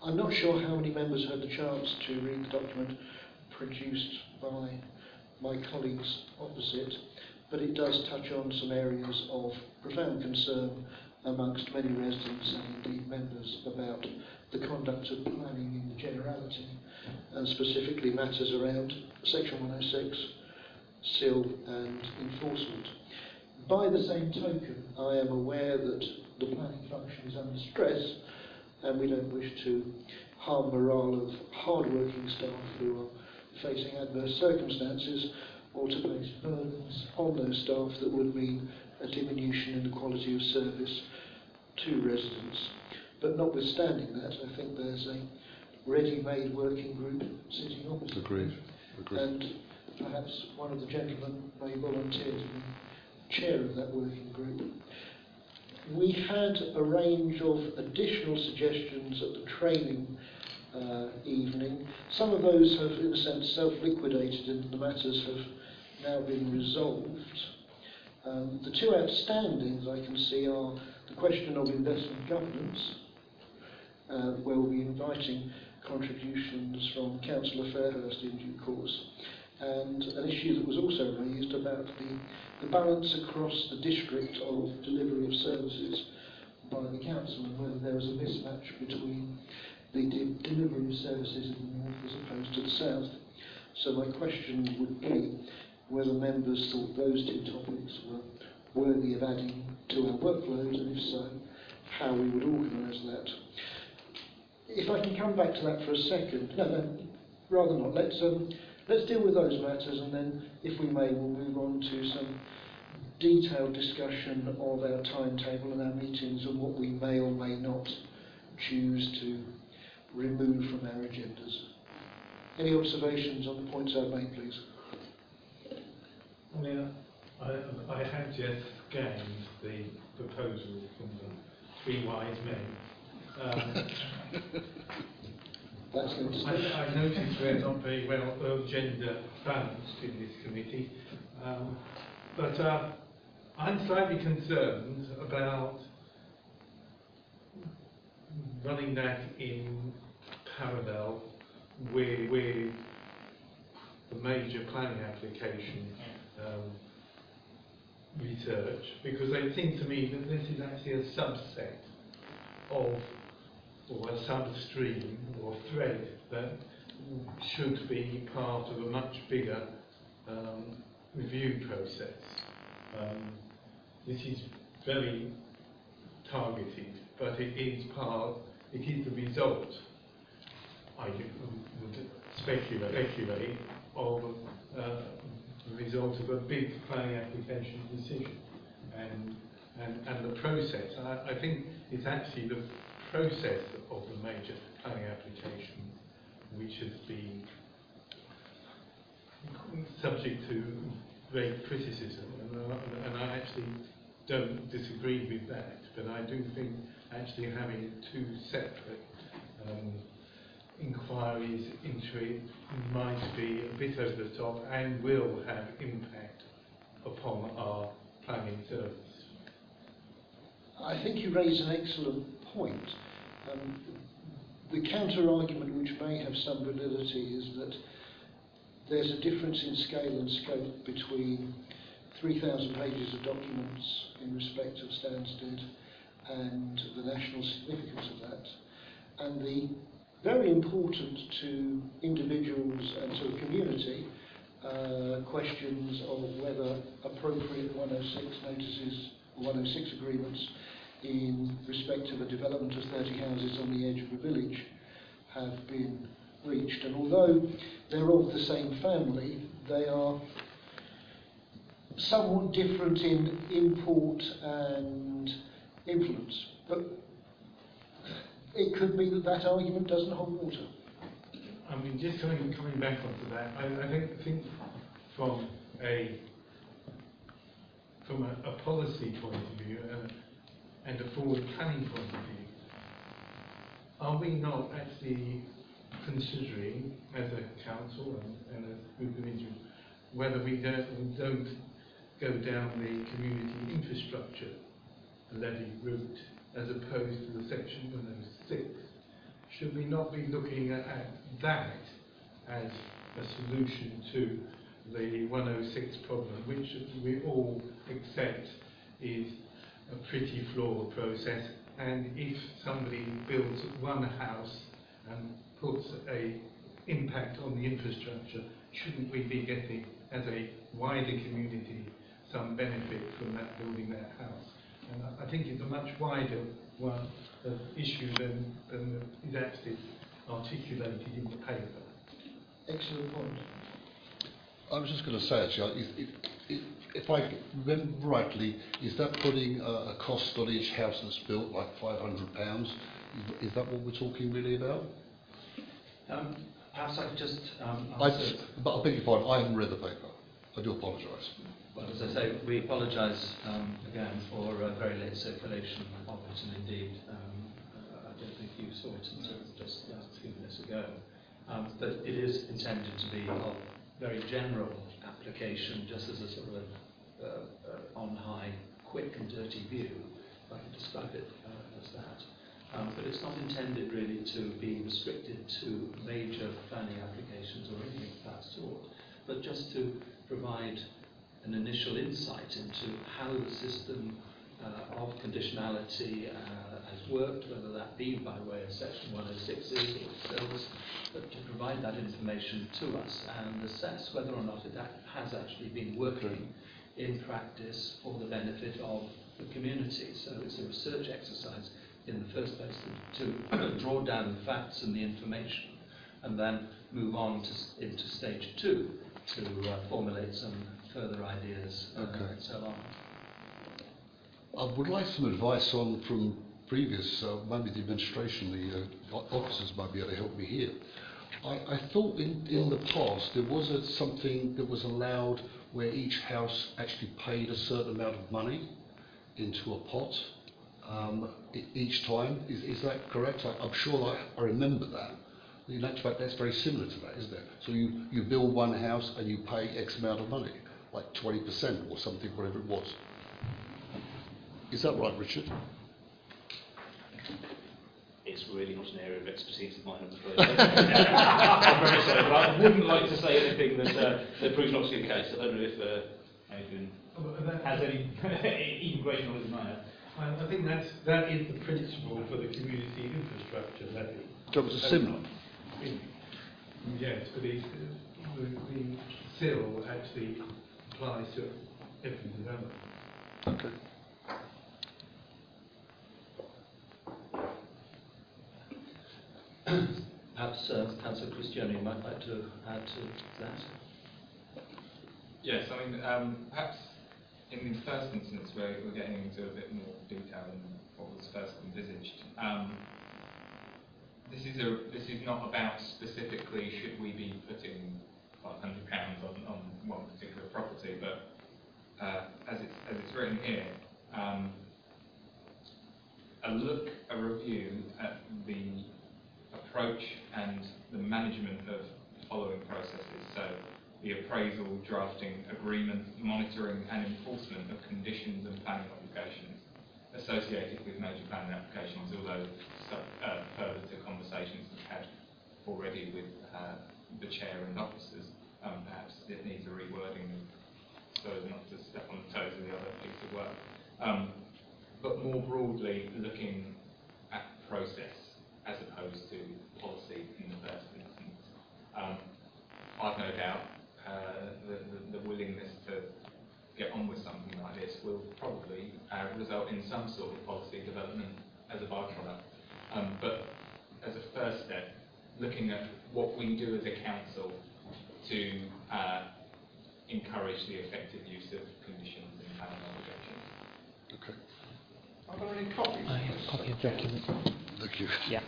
I'm not sure how many members had the chance to read the document produced by my colleagues opposite, but it does touch on some areas of profound concern amongst many residents and indeed members about the conduct of planning in the generality, and specifically matters around Section 106, CIL and enforcement. By the same token, I am aware that the planning function is under stress and we don't wish to harm morale of hard-working staff who are facing adverse circumstances or to place burdens on those staff that would mean a diminution in the quality of service to residents. But notwithstanding that, I think there's a ready-made working group sitting opposite. Agreed. Agreed. And perhaps one of the gentlemen may volunteer to be chair of that working group. We had a range of additional suggestions at the training uh, evening. Some of those have, in a sense, self-liquidated and the matters have now been resolved. Um, the two outstandings I can see are the question of investment governance, uh, where we'll be inviting contributions from Councillor Fairhurst in due course, and an issue that was also raised about the, the balance across the district of delivery of services by the council and whether there was a mismatch between the de delivery of services in the north as opposed to the south. So my question would be whether members thought those two topics were worthy of adding to our workload, and if so, how we would organise that. If I can come back to that for a second, no, no, rather not. Let's um, let's deal with those matters, and then, if we may, we'll move on to some detailed discussion of our timetable and our meetings and what we may or may not choose to remove from our agendas. Any observations on the points I've made, please? I mean, I, I have just scanned the proposal from the three wise men. Um, That's I, I noticed we're not very well uh, gender balanced in this committee, um, but uh, I'm slightly concerned about running that in parallel with, with the major planning application um, research, because it seems to me that this is actually a subset of or a substream or thread that should be part of a much bigger um, review process. Um, this is very targeted, but it is part, it is the result, I would speculate, speculate of uh, the result of a big planning application decision. And, and, and the process, I, I think it's actually the process of the major planning application which has been subject to great criticism and, uh, and I actually don't disagree with that but I do think actually having two separate um, inquiries into it might be a bit over the top and will have impact upon our planning service. I think you raise an excellent point. Um, the counter argument, which may have some validity, is that there's a difference in scale and scope between 3,000 pages of documents in respect of Stansted and the national significance of that, and the very important to individuals and to a community uh, questions of whether appropriate 106 notices, 106 agreements in respect of the development of 30 houses on the edge of a village have been reached. And although they're of the same family, they are somewhat different in import and influence. But it could be that that argument doesn't hold water. I mean, just coming, coming back onto that, I, I think, think from a from a, a policy point of view and, and a forward planning point of view, are we not actually considering as a council and, and a group of individuals whether we don't, don't go down the community infrastructure levy route as opposed to the section 106. Should we not be looking at, at that as a solution to the 106 problem, which we all accept is a pretty flawed process, and if somebody builds one house and puts a impact on the infrastructure, shouldn't we be getting, as a wider community, some benefit from that building that house? And I, I think it's a much wider one uh, issue than, than is actually articulated in the paper. Excellent point. I was just going to say, actually, if, if, if- if I remember rightly, is that putting a, a cost on each house that's built, like £500? Is, is that what we're talking really about? Um, perhaps I could just um, I, but I beg your pardon, I haven't read the paper. I do apologise. Well, as I say, we apologise um, again for uh, very late circulation of it, and indeed, um, uh, I don't think you saw it until just a few minutes ago. Um, but it is intended to be of very general application, just as a sort of a, uh, uh, on-high, quick and dirty view, if I can describe it uh, as that. Um, but it's not intended really to be restricted to major planning applications or anything of that sort, but just to provide an initial insight into how the system uh, of conditionality uh, has worked, whether that be by way of Section 106s or bills, but to provide that information to us and assess whether or not it has actually been working in practice for the benefit of the community. So it's a research exercise in the first place to, draw down the facts and the information and then move on to, into stage two to uh, formulate some further ideas uh, Okay. and so on. I would like some advice on from previous, uh, maybe the administration, the uh, officers might be able to help me here. I, I thought in, in the past there was a, something that was allowed where each house actually paid a certain amount of money into a pot um, each time. Is, is that correct? I, I'm sure I, I remember that. In actual fact, that's very similar to that, isn't it? So you, you build one house and you pay X amount of money, like 20% or something, whatever it was. Is that right, Richard? It's really not an area of expertise of mine, I'm afraid. I'm very sorry, but I wouldn't like to say anything that, uh, that proves not to be the case. I don't know if uh, Adrian has any even greater knowledge than I have. I, I think that's, that is the principle for the community infrastructure levy. So it's similar. Yes, but it's, uh, the, the CIL actually applies to every development. Okay. Perhaps uh, Councillor Criscione might like to add to that. Yes, I mean, um, perhaps in the first instance where we're getting into a bit more detail than what was first envisaged, um, this is a this is not about specifically should we be putting 500 pounds on, on one particular property, but uh, as it's as it's written here, um, a look, a review at the approach and the management of following processes. So the appraisal, drafting, agreement, monitoring and enforcement of conditions and planning obligations associated with major planning applications, although uh, further to conversations we've had already with uh, the chair and officers, um, perhaps it needs a rewording so as not to step on the toes of the other piece of work. Um, but more broadly, looking at process as opposed to policy in the first instance. Um, I've no doubt uh, the, the, the willingness to get on with something like this will probably result in some sort of policy development as a byproduct. Um, but as a first step, looking at what we do as a council to uh, encourage the effective use of conditions and planning obligations. Okay. Are there any copies? I have a copy of the document. Thank you. Yeah.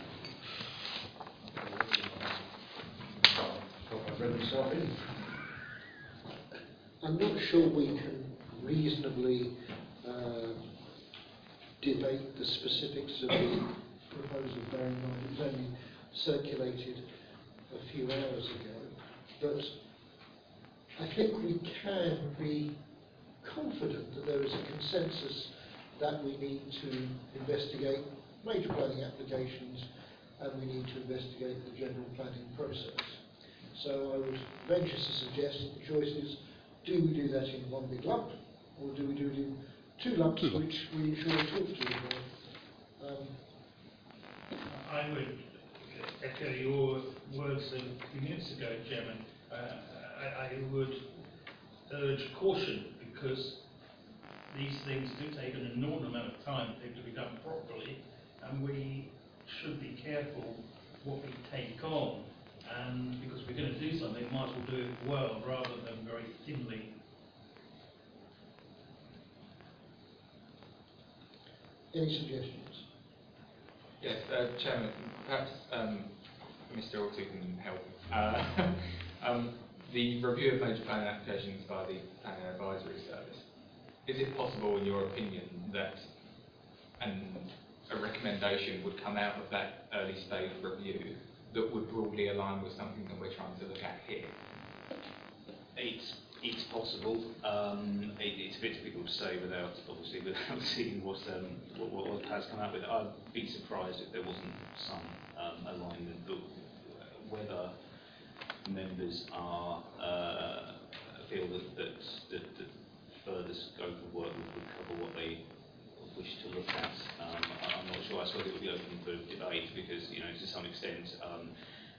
I've read myself in. I'm not sure we can reasonably uh, debate the specifics of the proposal, bearing in mind it was only circulated a few hours ago, but I think we can be confident that there is a consensus that we need to investigate major planning applications and we need to investigate the general planning process. So I would venture to suggest that the choice is, do we do that in one big lump, or do we do it in two lumps, Two which we ensure talk to them um, I would echo your words of a few minutes ago, Chairman. Uh, I, I would urge caution because these things do take an enormous amount of time for them to be done properly, and we should be careful what we take on. And because we're going to do something, we might as well do it well rather than very thinly. Any suggestions? Yes, uh, Chairman, perhaps um, Mr. Ortu can help. Uh, um, the review of major planning applications by the Planning Advisory Service. Is it possible, in your opinion, that an, a recommendation would come out of that early stage review that would broadly align with something that we're trying to look at here? It's, it's possible. Um, it, it's a bit difficult to say without, obviously, without seeing what, um, what, what, has come out with. I'd be surprised if there wasn't some um, alignment, but whether members are uh, feel that, that, that, that further scope of work would, cover what they wish to look at. Um, I'm not sure. I suppose it would be open for debate because, you know, to some extent, um,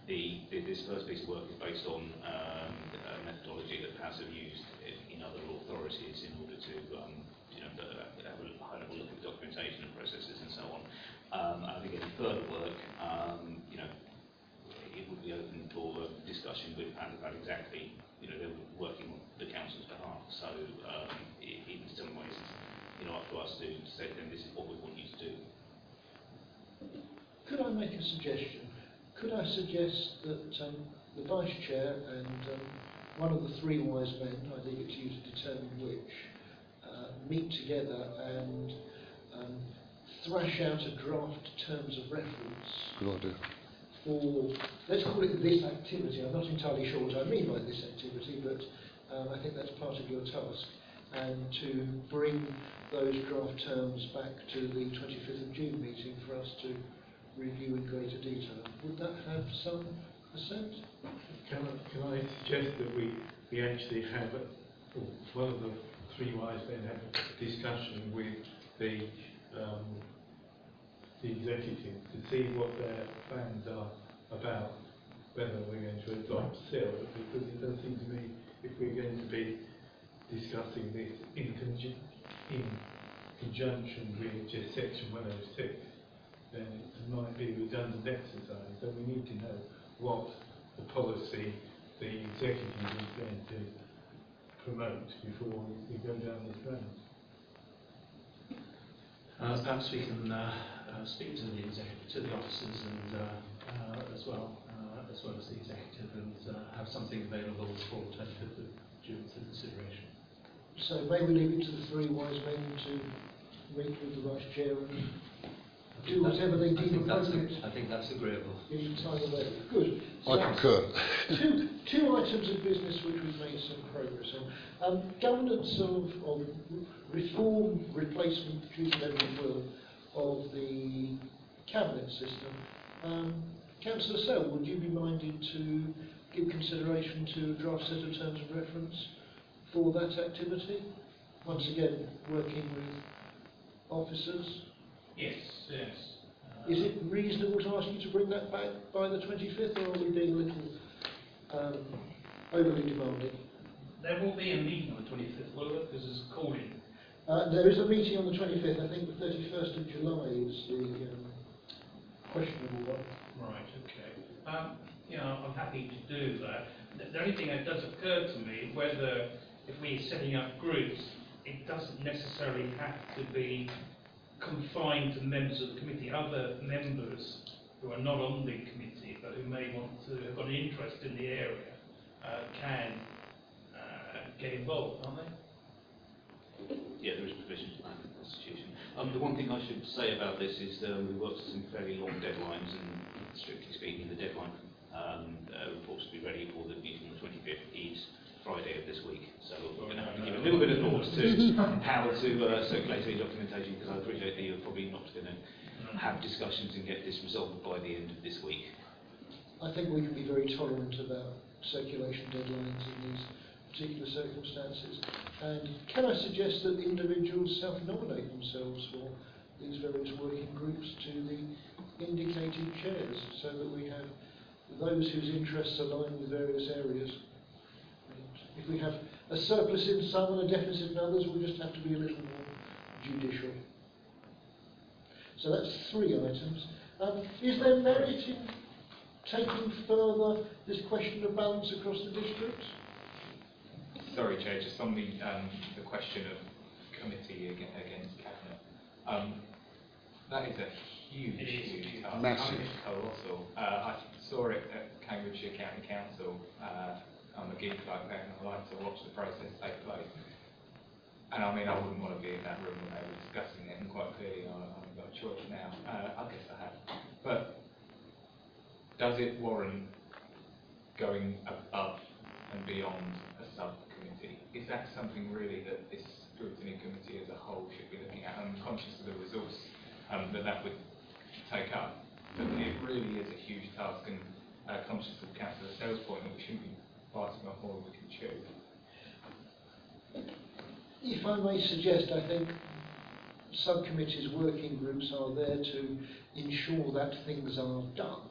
the, the, this first piece of work is based on um, a methodology that PAS have used in, in other authorities in order to, um, you know, have a high level look at documentation and processes and so on. Um, I think any further work, um, you know, it would be open for discussion with PAS about exactly, you know, they're working on the council's behalf. So um, in some ways, you know, up to us to say then this is what we want you to do. Could I make a suggestion? Could I suggest that um, the Vice Chair and um, one of the three wise men, I think it's you to determine which, uh, meet together and um, thrash out a draft terms of reference Good idea. for, let's call it this activity. I'm not entirely sure what I mean by this activity, but um, I think that's part of your task. And to bring those draft terms back to the 25th of June meeting for us to review in greater detail. Would that have some assent? Can I, can I suggest that we, we actually have, a, one of the three wise men have a discussion with the, um, the executive to see what their plans are about whether we're going to adopt CIL, because it does seem to me if we're going to be discussing this in, conju- in conjunction with just section 106, then it might be a redundant exercise. So we need to know what the policy the executive is going to promote before we go down this road. Uh, perhaps we can uh, uh, speak to the executive, to the officers, and uh, uh, as well uh, as well as the executive, and uh, have something available for 25th of June for consideration. So may we leave it to the three wise men to meet with the Vice Chair and do whatever they I deem think that's, appropriate I think that's agreeable. in time available. Good. So I that's concur. two, two items of business which we've made some progress on. Um, governance of, of reform, replacement, choose whatever you will, of the cabinet system. Um, Councillor Sell, would you be minded to give consideration to a draft set of terms of reference for that activity? Once again, working with officers. Yes, yes. Uh, Is it reasonable to ask you to bring that back by the 25th, or are we being a little um, overly demanding? There will be a meeting on the 25th, will there? Because there's a call-in. Uh, there is a meeting on the 25th. I think the 31st of July is the um, questionable one. Right, okay. Um, you know, I'm happy to do that. The, the only thing that does occur to me, whether if we're setting up groups, it doesn't necessarily have to be confined to members of the committee. Other members who are not on the committee, but who may want to have got an interest in the area, uh, can uh, get involved, aren't they? Yeah, there is provision for that in the Constitution. Um, the one thing I should say about this is um, we worked to some fairly long deadlines, and strictly speaking, the deadline Um, uh, reports to be ready for the meeting on the 25th is Friday of this week. So we're going to have to give a little bit of thought to how to uh, circulate any documentation because I appreciate that you're probably not going to have discussions and get this resolved by the end of this week. I think we can be very tolerant about circulation deadlines in these particular circumstances. And can I suggest that individuals self-nominate themselves for these various working groups to the indicated chairs so that we have those whose interests align with various areas. And if we have a surplus in some and a deficit in others, we'll just have to be a little more judicial. So that's three items. Um, is there merit in taking further this question of balance across the district? Sorry, Chair, just on the, um, the question of committee against cabinet. Um, that is a huge, It is huge huge. task. Massive. I colossal. Uh, I saw it at Cambridgeshire County Council. Uh, I'm a geek like that and I like to watch the process take place. And I mean, I wouldn't want to be in that room when they were discussing it, and quite clearly I, I've got a choice now. Uh, I guess I have. But does it warrant going above and beyond a subcommittee? Is that something really that this scrutiny committee as a whole should be looking at? I'm conscious of the resource um, that that would take up, but it really is a huge task and uh, conscious of Councillor Stell's point that we shouldn't be biting off more than we can chew. If I may suggest, I think subcommittees, working groups are there to ensure that things are done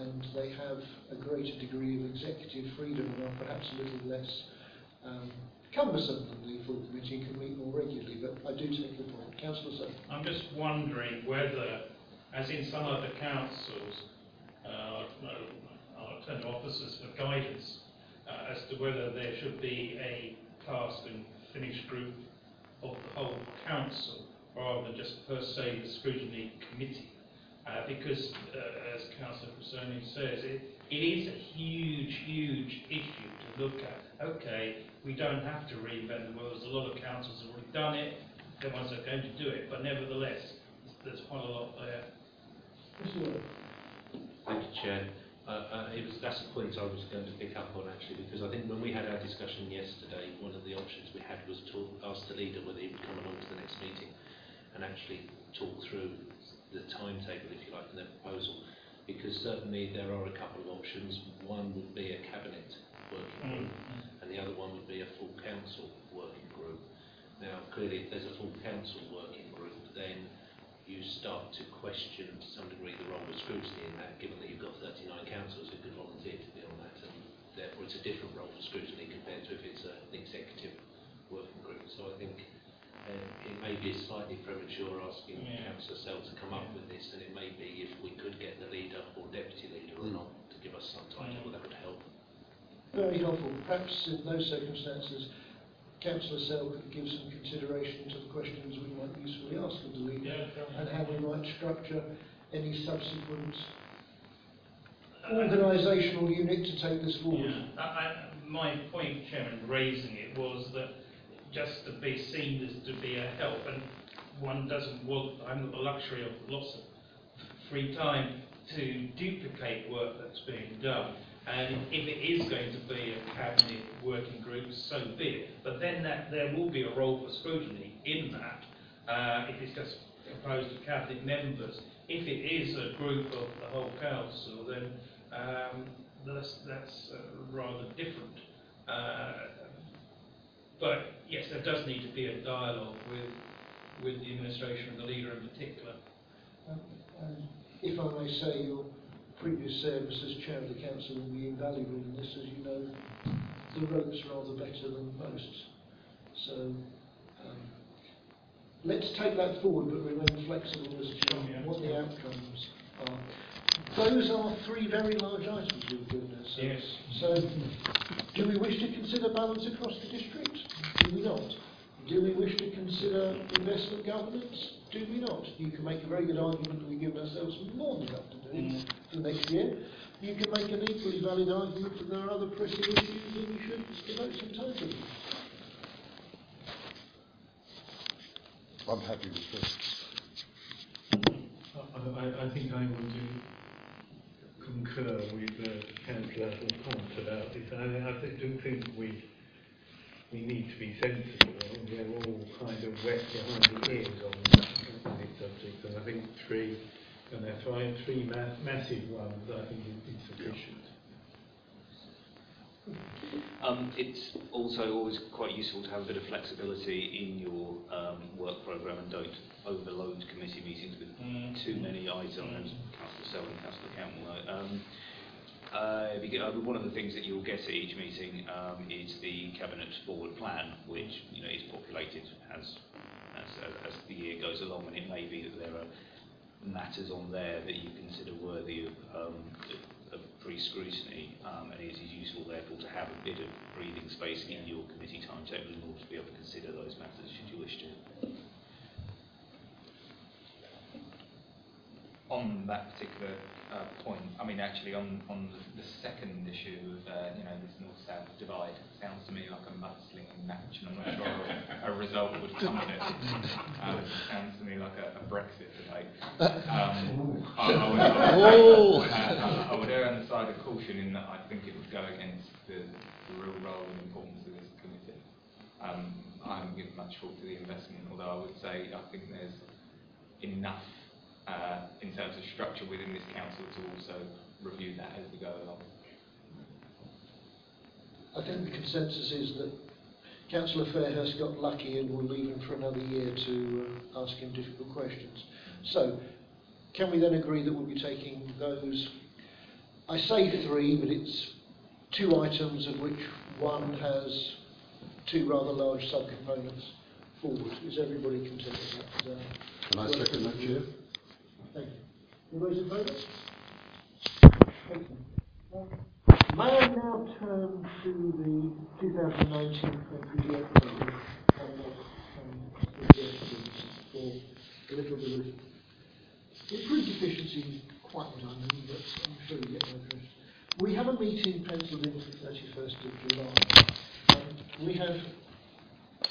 and they have a greater degree of executive freedom and are perhaps a little less um, cumbersome than the full committee can meet more regularly. But I do take your point. Councillor Sutton. I'm just wondering whether, as in some other councils, uh, to officers for guidance uh, as to whether there should be a task and finish group of the whole council rather than just per se the scrutiny committee. Uh, because, uh, as Councillor Criscione says, it, it is a huge, huge issue to look at. Okay, we don't have to reinvent the wheel. There's a lot of councils have already done it. The ones that are going to do it, but nevertheless, there's quite a lot there. Thank you, Chair. Uh, uh, it was, that's a point I was going to pick up on actually, because I think when we had our discussion yesterday, one of the options we had was to ask the leader whether he would come along to the next meeting and actually talk through the timetable, if you like, in their proposal. Because certainly there are a couple of options. One would be a cabinet working group, and the other one would be a full council working group. Now, clearly, if there's a full council working group, then you start to question to some degree the role of scrutiny in that, given that you've got 39 councillors who could volunteer to be on that, and therefore it's a different role for scrutiny compared to if it's a- an executive working group. So I think uh, it may be slightly premature asking Yeah. Councillor Sell to come up with this, and it may be if we could get the leader or deputy leader or Mm. not to give us some timetable, that would help. Very helpful. Perhaps in those circumstances, Councillor Sell could give some consideration to the questions we might usefully ask of the leader and how we might structure any subsequent uh, organisational unit to take this forward. Yeah, I, I, my point, Chairman, raising it was that just to be seen as to be a help, and one doesn't want, I'm got the luxury of lots of free time to duplicate work that's being done. And if it is going to be a cabinet working group, so be it. But then that, there will be a role for scrutiny in that, uh, if it's just composed of cabinet members. If it is a group of the whole council, then um, that's, that's uh, rather different. Uh, but yes, there does need to be a dialogue with, with the administration and the leader in particular. Um, and if I may say, your previous service as chair of the council will be invaluable in this, as you know, the ropes are rather better than most. So um, let's take that forward, but remain flexible as to what the outcomes are. Those are three very large items we've given us. Yes. So, do we wish to consider balance across the district? Do we not? Do we wish to consider investment governance? Do we not? You can make a very good argument that we've given ourselves more than enough to do Mm. for next year. You can make an equally valid argument that there are other pressing issues that we should devote some time to. I'm happy with this. I, I, I think I would concur concur with uh, Councillor Laporte about this. I, I do think we we need to be sensible. and We're all kind of wet behind the ears on on this subject, and I think three, and that's why three ma- massive ones I think is insufficient. Um, it's also always quite useful to have a bit of flexibility in your um, work programme and don't overload committee meetings with too many items. Councillor Selwyn, Councillor Campbell. Um, uh, uh, one of the things that you'll get at each meeting um, is the cabinet forward plan, which you know is populated as, as as the year goes along, and it may be that there are matters on there that you consider worthy of, um, of pre-scrutiny, um, and it is useful therefore to have a bit of breathing space in your committee timetable in order to be able to consider those matters should you wish to. On that particular uh, point, I mean, actually, on, on the, the second issue of, uh, you know, this north-south divide, sounds to me like a mudslinging match, and I'm not sure a, a result would come of it. Um, sounds to me like a, a Brexit debate. Um, I, I, would, uh, I would err on the side of caution in that I think it would go against the, the real role and importance of this committee. Um, I haven't given much thought to the investment, although I would say I think there's enough in terms of structure within this council to also review that as we go along. I think the consensus is that Councillor Fairhurst got lucky and we'll leave him for another year to uh, ask him difficult questions. So, can we then agree that we'll be taking those, I say three, but it's two items of which one has two rather large subcomponents forward. Is everybody content with that? Uh, Can I second that, Chair? Thank you. All those in favour? Thank you. May I now turn to the 2019-20 and suggestions for a little bit of improved efficiency, quite what I mean, but I'm sure you get my drift. We have a meeting penciled in for the 31st of July. Um, we have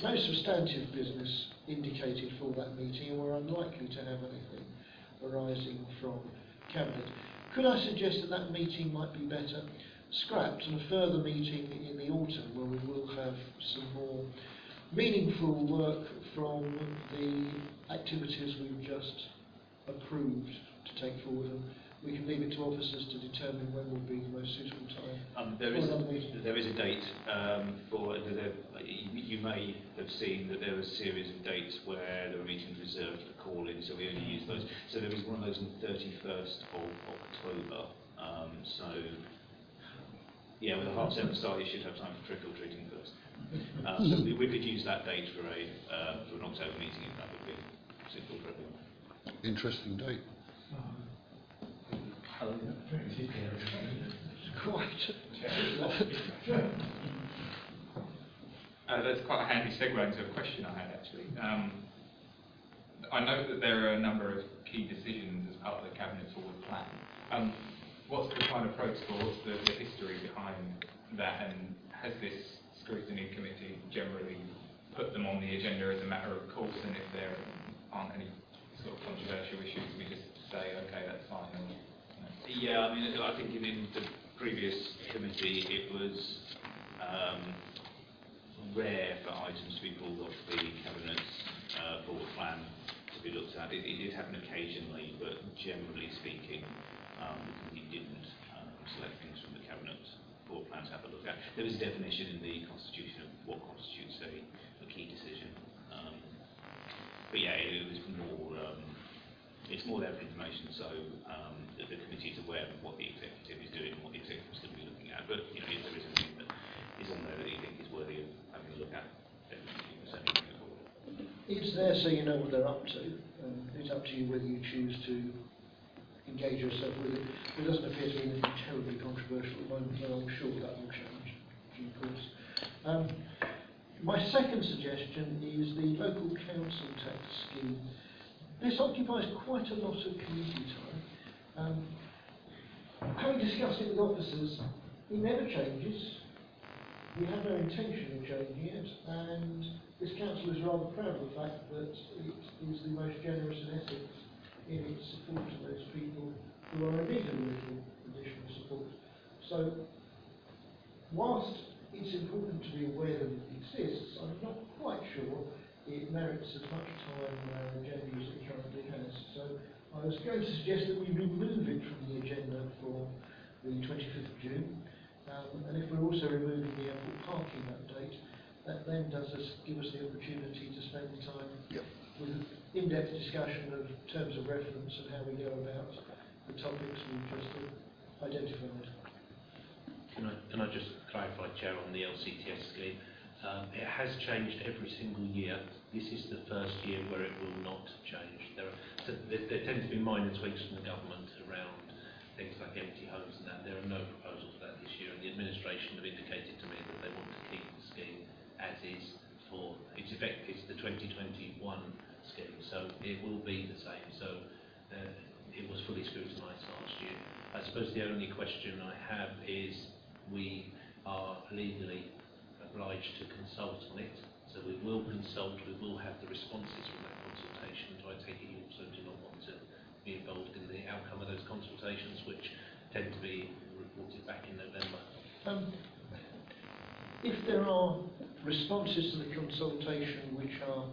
no substantive business indicated for that meeting, and we're unlikely to have anything arising from Cabinet. Could I suggest that that meeting might be better scrapped and a further meeting in the autumn where we will have some more meaningful work from the activities we've just approved to take forward we can leave it to officers to determine when would be the most suitable time. Um, there, for is another a, meeting. there is a date um, for the, the, you you may have seen that there are a series of dates where the are meetings reserved for call-in, so we only use those. So there is one of those on the 31st of October. Um, so, yeah, with a half seven start, you should have time for trick or treating first. Um, so we, we could use that date for a uh, for an October meeting if that would be suitable for everyone. Interesting date. Quite. Uh, that's quite a handy segue into a question I had actually. Um, I know that there are a number of key decisions as part of the Cabinet Forward Plan. Um, what's the kind of protocol, what's the, the history behind that, and has this scrutiny committee generally put them on the agenda as a matter of course, and if there aren't any sort of controversial issues, we just say, okay, that's fine. Know. Yeah, I mean, I think in, in the previous committee it was um, rare for items to be pulled off the cabinet uh, forward plan to be looked at. It, it did happen occasionally, but generally speaking, um, we didn't um, select things from the cabinet forward plan to have a look at. There is a definition in the constitution of what constitutes a, a key decision. Um, but yeah, it, it was more. Um, it's more there for information, so um, that the committee is aware of what the executive is doing and what the executive is going to be looking at. But you know, if there is anything that is on there that you think is worthy of having a look at, definitely send it forward. It's there so you know what they're up to, and it's up to you whether you choose to engage yourself with it. There doesn't appear to be anything terribly controversial at the moment, I'm sure that will change in course. Um, my second suggestion is the local council tax scheme. This occupies quite a lot of community time. Um, having discussed it with officers, it never changes. We have no intention of changing it, and this council is rather proud of the fact that it is the most generous in Essex in its support to those people who are in need of little additional support. So, whilst it's important to be aware that it exists, I'm not quite sure it merits as much time on our agenda as it currently has. So, I was going to suggest that we remove it from the agenda for the 25th of June. Um, and if we're also removing the airport parking update, that then does us, give us the opportunity to spend time Yep. with in-depth discussion of terms of reference and how we go about the topics we've just identified. Can I, can I just clarify, Chair, on the LCTS scheme? Um, it has changed every single year. This is the first year where it will not change. There, are, there, there tend to be minor tweaks from the government around things like empty homes and that. There are no proposals for that this year, and the administration have indicated to me that they want to keep the scheme as is for its effect. It's the 2021 scheme, so it will be the same. So uh, it was fully scrutinised last year. I suppose the only question I have is we are legally obliged to consult on it. So we will consult, we will have the responses from that consultation. Do I take it you also do not want to be involved in the outcome of those consultations, which tend to be reported back in November? Um, if there are responses to the consultation which are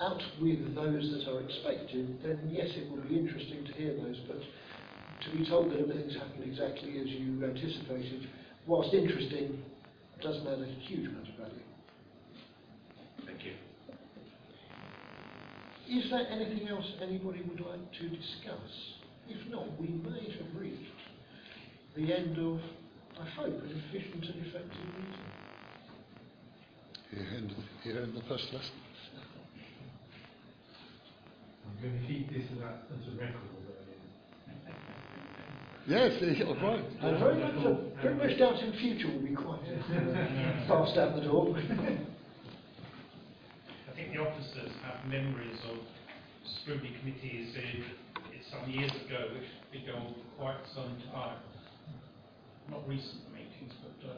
out with those that are expected, then yes, it will be interesting to hear those. But to be told that everything's happened exactly as you anticipated, whilst interesting, doesn't add a huge amount of value. Thank you. Is there anything else anybody would like to discuss? If not, we may have reached the end of, I hope, an efficient and effective meeting. Here end, here end the first lesson. I'm going to keep this as a, as a record. Yes, you're. And very much, very much doubt in future will be quite uh, fast out the door. I think the officers have memories of scrutiny committees in, it's some years ago, which been going on for quite some time. Not recent meetings, but uh,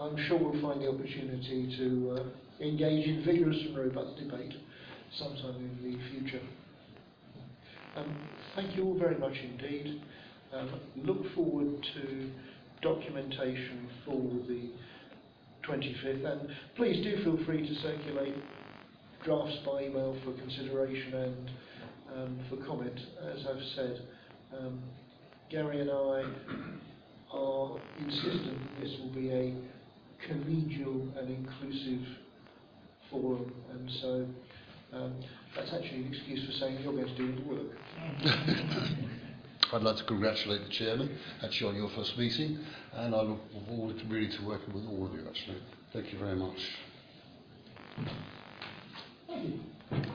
I'm sure we'll find the opportunity to uh, engage in vigorous and robust debate sometime in the future. Um, thank you all very much indeed. Um, look forward to documentation for the 25th and please do feel free to circulate drafts by email for consideration and um, for comment. As I've said, um, Gary and I are insistent this will be a collegial and inclusive forum and so um, that's actually an excuse for saying you're going to do all the work. I'd like to congratulate the chairman, actually on your first meeting, and I look forward to really to working with all of you actually. Thank you very much. Thank you.